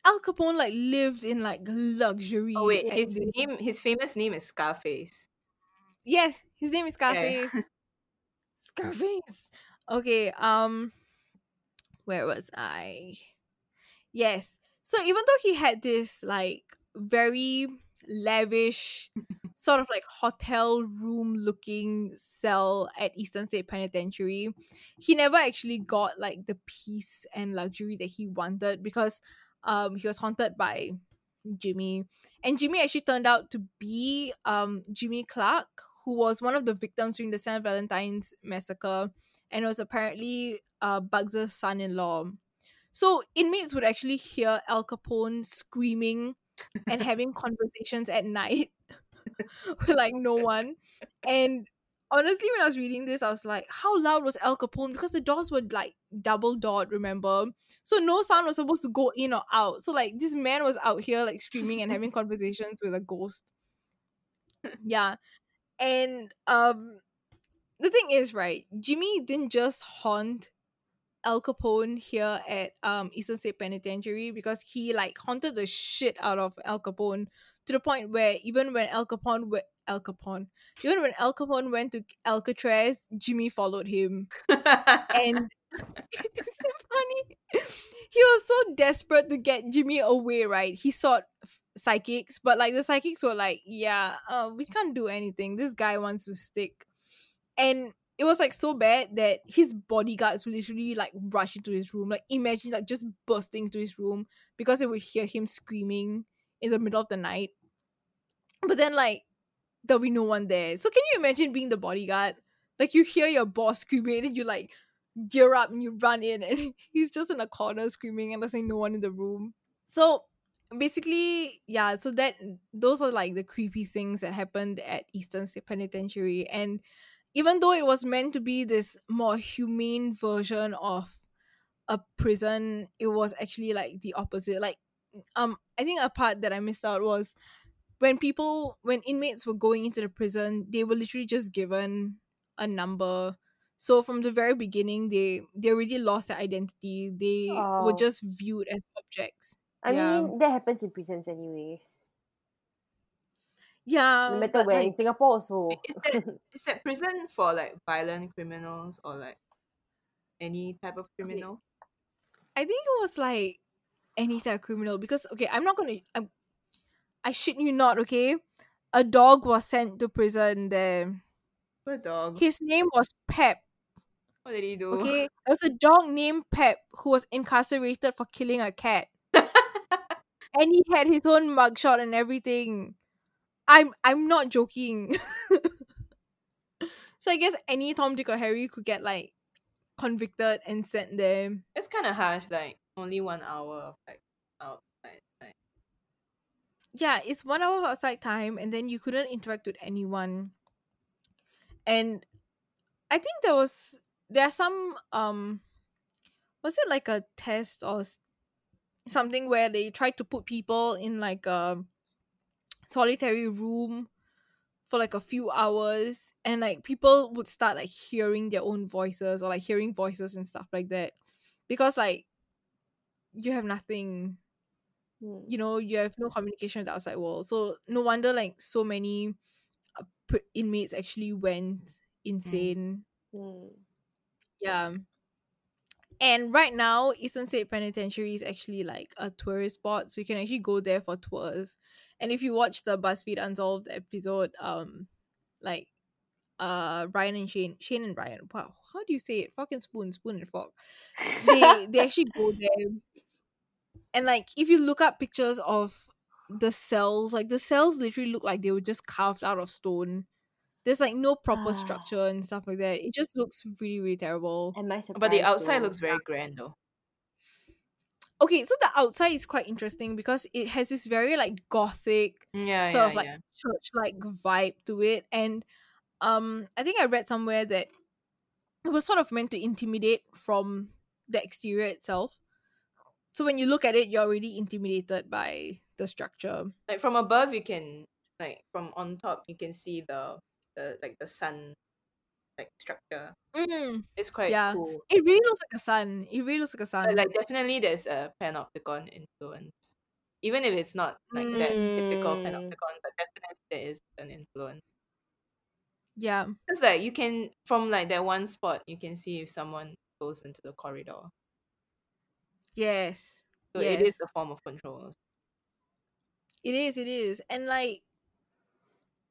Speaker 3: al capone like lived in like luxury
Speaker 2: Oh wait, his name, his famous name is Scarface.
Speaker 3: yes his name is
Speaker 2: Yeah.
Speaker 3: scarface scarface okay um where was i yes so even though he had this like very lavish sort of like hotel room looking cell at eastern state penitentiary he never actually got like the peace and luxury that he wanted because um he was haunted by jimmy and jimmy actually turned out to be um jimmy clark who was one of the victims during the st valentine's massacre and was apparently uh bugs's son-in-law so inmates would actually hear al capone screaming and having conversations at night with like no one. And honestly, when I was reading this, I was like, how loud was Al Capone? Because the doors were like double doored, remember? So no sound was supposed to go in or out. So like this man was out here like screaming and having conversations with a ghost. Yeah. And um the thing is, right, Jimmy didn't just haunt Al Capone here at um Eastern State Penitentiary because he like haunted the shit out of Al Capone to the point where even when Al Capone went Al Capone even when Al Capone went to Alcatraz, Jimmy followed him. And so funny. He was so desperate to get Jimmy away, right? He sought psychics, but like the psychics were like, yeah, uh, we can't do anything. This guy wants to stick. And it was like so bad that his bodyguards would literally like rush into his room. Like imagine like just bursting into his room because they would hear him screaming in the middle of the night. But then like there'll be no one there. So can you imagine being the bodyguard? Like you hear your boss screaming and you like gear up and you run in and he's just in a corner screaming and there's like no one in the room. So basically, yeah, so that those are like the creepy things that happened at Eastern State Penitentiary. And even though it was meant to be this more humane version of a prison, it was actually like the opposite. Like um I think a part that I missed out was when people when inmates were going into the prison, they were literally just given a number. So from the very beginning they they already lost their identity. They were
Speaker 1: Oh.
Speaker 3: just viewed as objects.
Speaker 1: I
Speaker 3: Yeah.
Speaker 1: mean, that happens in prisons anyways.
Speaker 3: Yeah.
Speaker 1: No matter where. in Singapore also.
Speaker 2: Is that is that prison for like violent criminals or like any type of criminal?
Speaker 3: I think it was like any type of criminal because okay, I'm not gonna. I'm, I shit you not. Okay, a dog was sent to prison there.
Speaker 2: Poor dog.
Speaker 3: His name was Pep.
Speaker 2: What did he do?
Speaker 3: Okay, there was a dog named Pep who was incarcerated for killing a cat, and he had his own mugshot and everything. I'm I'm not joking. so I guess any Tom, Dick, or Harry could get like convicted and sent there.
Speaker 2: It's kind of harsh. Like only one hour of like outside. Like,
Speaker 3: yeah, it's one hour of outside time, and then you couldn't interact with anyone. And I think there was there are some um, was it like a test or something where they tried to put people in like a solitary room for like a few hours, and like people would start like hearing their own voices or like hearing voices and stuff like that, because like you have nothing
Speaker 4: Hmm.
Speaker 3: you know you have no communication with the outside world so no wonder like so many uh, inmates actually went insane
Speaker 4: Hmm.
Speaker 3: Yeah. And right now eastern state penitentiary is actually like a tourist spot so you can actually go there for tours. And if you watch the buzzfeed unsolved episode um like uh ryan and shane shane and ryan wow how do you say it? Fucking spoon spoon and fork. They they actually go there. And like if you look up pictures of the cells like the cells literally look like they were just carved out of stone there's like no proper
Speaker 4: Ah.
Speaker 3: structure and stuff like that it just looks really really terrible
Speaker 4: Am I surprised?
Speaker 2: but the outside
Speaker 4: though?
Speaker 2: looks very grand though.
Speaker 3: okay so the outside is quite interesting because it has this very like gothic
Speaker 2: Yeah,
Speaker 3: sort
Speaker 2: yeah,
Speaker 3: of like
Speaker 2: yeah.
Speaker 3: church like vibe to it and um i think i read somewhere that it was sort of meant to intimidate from the exterior itself so when you look at it you're already intimidated by the structure
Speaker 2: Like from above, you can like from on top, you can see the the like the sun like structure.
Speaker 3: Mm,
Speaker 2: It's quite
Speaker 3: Yeah.
Speaker 2: cool.
Speaker 3: it really looks like a sun it really looks like a sun
Speaker 2: But like definitely, there's a panopticon influence. Even if it's not like that typical
Speaker 4: Mm.
Speaker 2: panopticon, but definitely there is an influence.
Speaker 3: yeah
Speaker 2: Because like you can from like that one spot, you can see if someone goes into the corridor.
Speaker 3: yes
Speaker 2: So it is a form of control.
Speaker 3: It is, it is. And like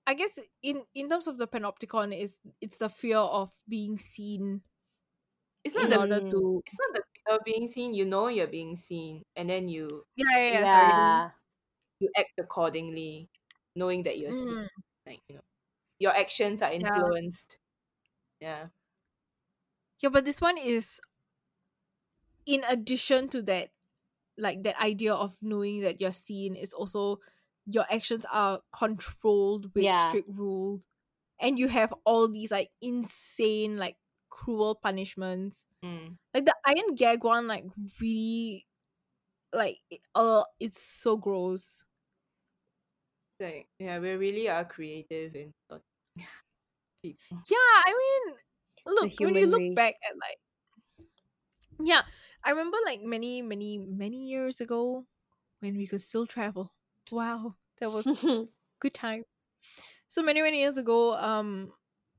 Speaker 3: I guess in in terms of the panopticon is it's the fear of being seen
Speaker 2: It's not the
Speaker 3: order to
Speaker 2: it's not the fear of being seen. You know you're being seen, and then you
Speaker 3: Yeah, yeah, yeah.
Speaker 4: Yeah.
Speaker 3: sorry.
Speaker 2: you act accordingly, knowing that you're seen.
Speaker 3: Mm,
Speaker 2: Like you know, your actions are
Speaker 3: Yeah.
Speaker 2: influenced. Yeah.
Speaker 3: yeah, but this one is in addition to that, like that idea of knowing that you're seen is also your actions are controlled with
Speaker 4: Yeah.
Speaker 3: strict rules. And you have all these like insane, like cruel punishments.
Speaker 2: Mm.
Speaker 3: like the iron gag one like really like uh it's so gross
Speaker 2: Like yeah, we really are creative in
Speaker 3: yeah i mean look when you look back at like yeah i remember like many many many years ago when we could still travel wow that was good time. so many many years ago um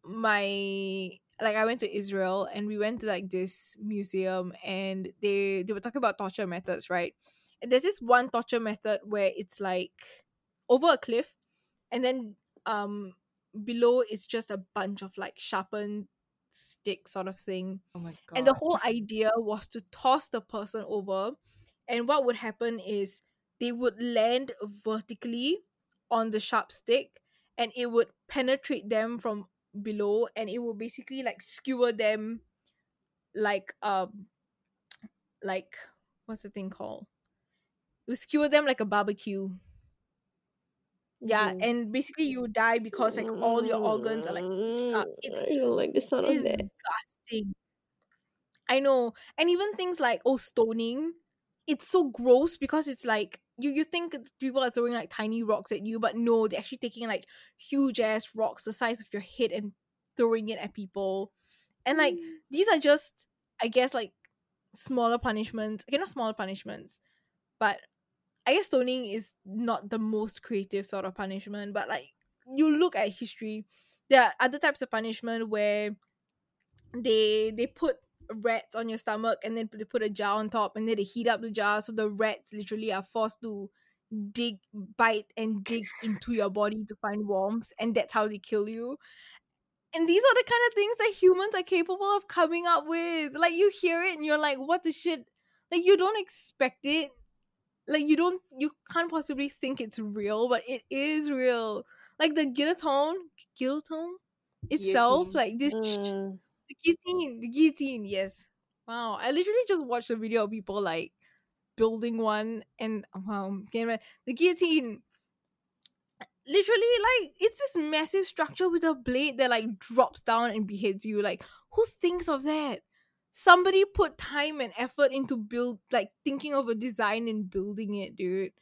Speaker 3: my like i went to israel and we went to like this museum and they they were talking about torture methods right and there's this one torture method where it's like over a cliff and then um below is just a bunch of like sharpened stick sort of thing
Speaker 2: Oh my god.
Speaker 3: and the whole idea was to toss the person over and what would happen is they would land vertically on the sharp stick and it would penetrate them from below and it would basically like skewer them like um like what's the thing called it would skewer them like a barbecue yeah
Speaker 4: Mhm.
Speaker 3: and basically you die because like all your organs are like uh, it's
Speaker 4: I don't like the sound of that.
Speaker 3: disgusting. I know. And even things like oh stoning, it's so gross because it's like you you think people are throwing like tiny rocks at you, but no, they're actually taking like huge ass rocks the size of your head and throwing it at people. And like mm. these are just I guess like smaller punishments. Okay, not smaller punishments, but I guess stoning is not the most creative sort of punishment, but like you look at history, there are other types of punishment where they they put rats on your stomach and then they put a jar on top and then they heat up the jar. So the rats literally are forced to dig bite and dig into your body to find warmth and that's how they kill you. And these are the kind of things that humans are capable of coming up with. Like you hear it and you're like what the shit? Like you don't expect it. Like you don't you can't possibly think it's real but it is real. Like the guillotine guillotine itself
Speaker 2: Guillotine.
Speaker 3: like this
Speaker 4: Mm.
Speaker 3: The guillotine the guillotine yes. Wow i literally just watched a video of people like building one and wow okay, the guillotine literally like it's this massive structure with a blade that like drops down and beheads you like who thinks of that? Somebody put time and effort into build like thinking of a design and building it dude.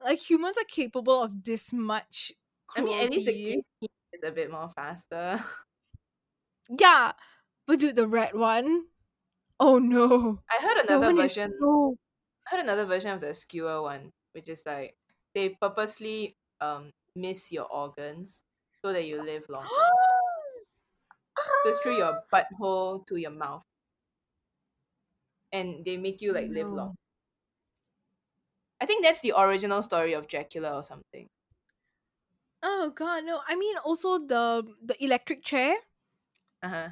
Speaker 3: Like humans are capable of this much
Speaker 2: I mean, at least the guillotine is a bit more faster.
Speaker 3: yeah but dude the red one oh no
Speaker 2: I heard another version.
Speaker 3: so
Speaker 2: I heard another version of the skewer one, which is like they purposely um miss your organs so that you live longer. so it's through your butthole to your mouth, and they make you like live
Speaker 3: No.
Speaker 2: long. I think that's the original story of Dracula or something.
Speaker 3: oh god no i mean also the the electric chair
Speaker 2: Uh huh.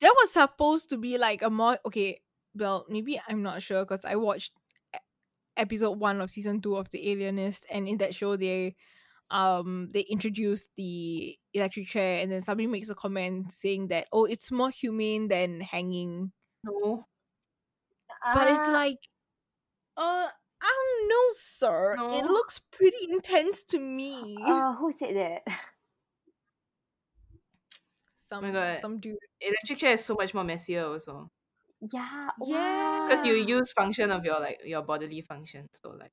Speaker 3: that was supposed to be like a more okay well maybe i'm not sure because i watched episode one of season two of the alienist and in that show they um they introduced the electric chair and then somebody makes a comment saying that oh it's more humane than hanging
Speaker 2: No.
Speaker 3: but it's
Speaker 4: Ah,
Speaker 3: like uh i don't know sir it looks pretty intense to me
Speaker 4: uh, who said that?
Speaker 3: some
Speaker 2: God.
Speaker 3: some dude
Speaker 2: Electric chair is so much more messier also
Speaker 4: Yeah,
Speaker 3: Yeah.
Speaker 2: because you use function of your like your bodily function. So like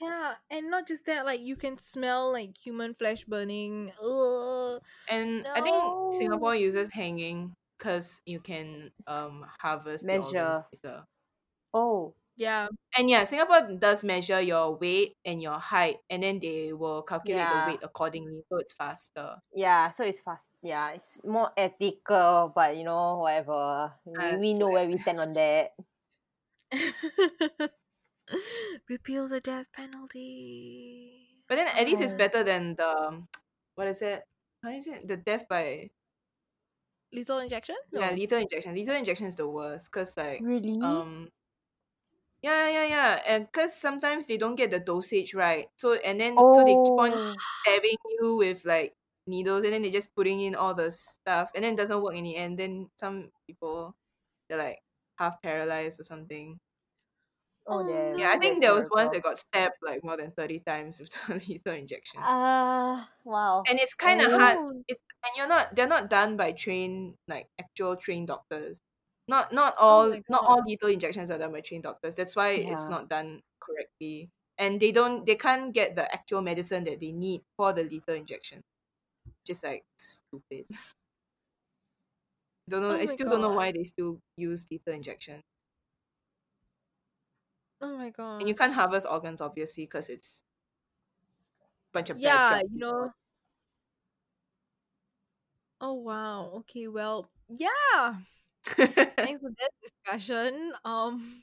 Speaker 3: yeah and not just that like you can smell like human flesh burning Ugh.
Speaker 2: And I think Singapore uses hanging because you can um harvest
Speaker 4: Measure. Oh,
Speaker 3: yeah
Speaker 2: And yeah, Singapore does measure your weight and your height, and then they will calculate
Speaker 4: Yeah.
Speaker 2: the weight accordingly, so it's faster.
Speaker 4: yeah. So it's fast. Yeah, it's more ethical, but you know, whatever. We,
Speaker 2: Uh,
Speaker 4: we know where we stand on that.
Speaker 3: repeal the death penalty
Speaker 2: But then at least it's better than the what is it? How is it? The death by
Speaker 3: lethal injection no
Speaker 2: yeah lethal injection. Lethal injection is the worst because like
Speaker 4: Really?
Speaker 2: um yeah yeah yeah and because sometimes they don't get the dosage right so and then so they keep on
Speaker 4: Oh.
Speaker 2: stabbing you with like needles and then they're just putting in all the stuff and then it doesn't work in the end then some people they're like half paralyzed or something
Speaker 4: Oh,
Speaker 3: Oh,
Speaker 4: damn.
Speaker 2: yeah i think
Speaker 4: That's
Speaker 2: there was one
Speaker 4: horrible.
Speaker 2: that got stabbed like more than 30 times with the lethal injection
Speaker 4: Ah, wow.
Speaker 2: and it's kind of hard
Speaker 3: Oh.
Speaker 2: it's and you're not they're not done by trained like actual trained doctors not not oh all
Speaker 3: my
Speaker 2: not all lethal injections are done by trained doctors. That's why it's not done correctly. And they don't they can't get the actual medicine that they need for the lethal injection. Just like stupid. Don't know
Speaker 3: Oh
Speaker 2: i still don't know why they still use lethal injection.
Speaker 3: Oh my god
Speaker 2: and you can't harvest organs obviously because it's a bunch of
Speaker 3: yeah you know. Oh wow. Okay well yeah thanks for that discussion um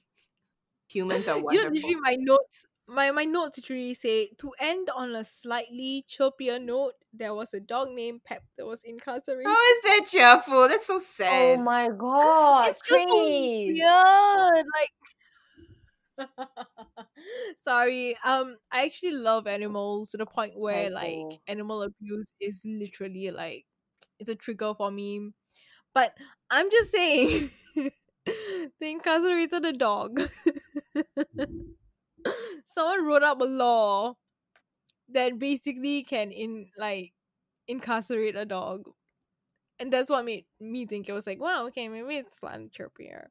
Speaker 2: humans are wonderful.
Speaker 3: you know
Speaker 2: wonderful
Speaker 3: literally my notes my my notes literally say to end on a slightly chirpier note there was a dog named pep that was incarcerated
Speaker 2: how is that cheerful that's so sad.
Speaker 4: Oh my god,
Speaker 3: it's just so
Speaker 4: Chris.
Speaker 3: weird like sorry um i actually love animals to the point where like animal abuse is literally like it's a trigger for me but i'm just saying. They incarcerated a dog. Someone wrote up a law that basically can in like incarcerate a dog. And that's what made me think it was like wow okay maybe it's slightly chirpier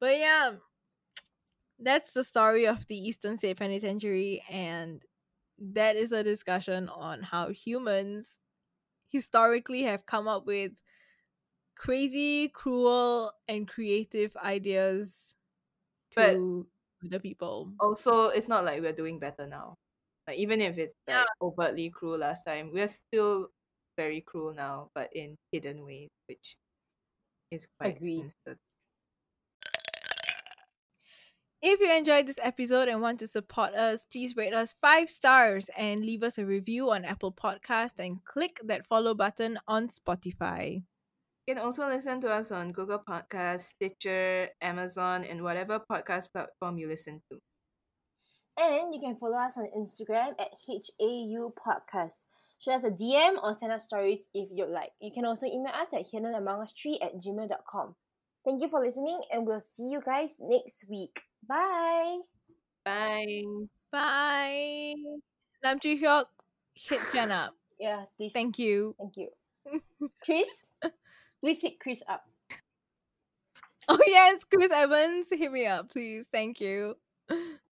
Speaker 3: but yeah that's the story of the eastern state penitentiary and that is a discussion on how humans historically have come up with crazy cruel and creative ideas
Speaker 2: But-
Speaker 3: to the people
Speaker 2: also it's not like we're doing better now like even if it's like
Speaker 3: Yeah.
Speaker 2: overtly cruel last time we're still very cruel now but in hidden ways which is quite
Speaker 1: Agreed.
Speaker 3: If you enjoyed this episode and want to support us, please rate us five stars and leave us a review on Apple Podcast and click that follow button on Spotify.
Speaker 2: You can also listen to us on Google Podcasts, Stitcher, Amazon, and whatever podcast platform you listen to.
Speaker 1: And you can follow us on Instagram at HAU Podcast. Shoot us a DM or send us stories if you'd like. You can also email us at hiddenamongus3 at gmail.com. Thank you for listening, and we'll see you guys next week. Bye!
Speaker 2: Bye.
Speaker 3: Bye. Nam Joo Hyuk, hit Jen up.
Speaker 1: Yeah, please.
Speaker 3: Thank you.
Speaker 1: Thank you. Chris, please hit Chris up.
Speaker 3: Oh yes, Chris Evans, hit me up, please. Thank you.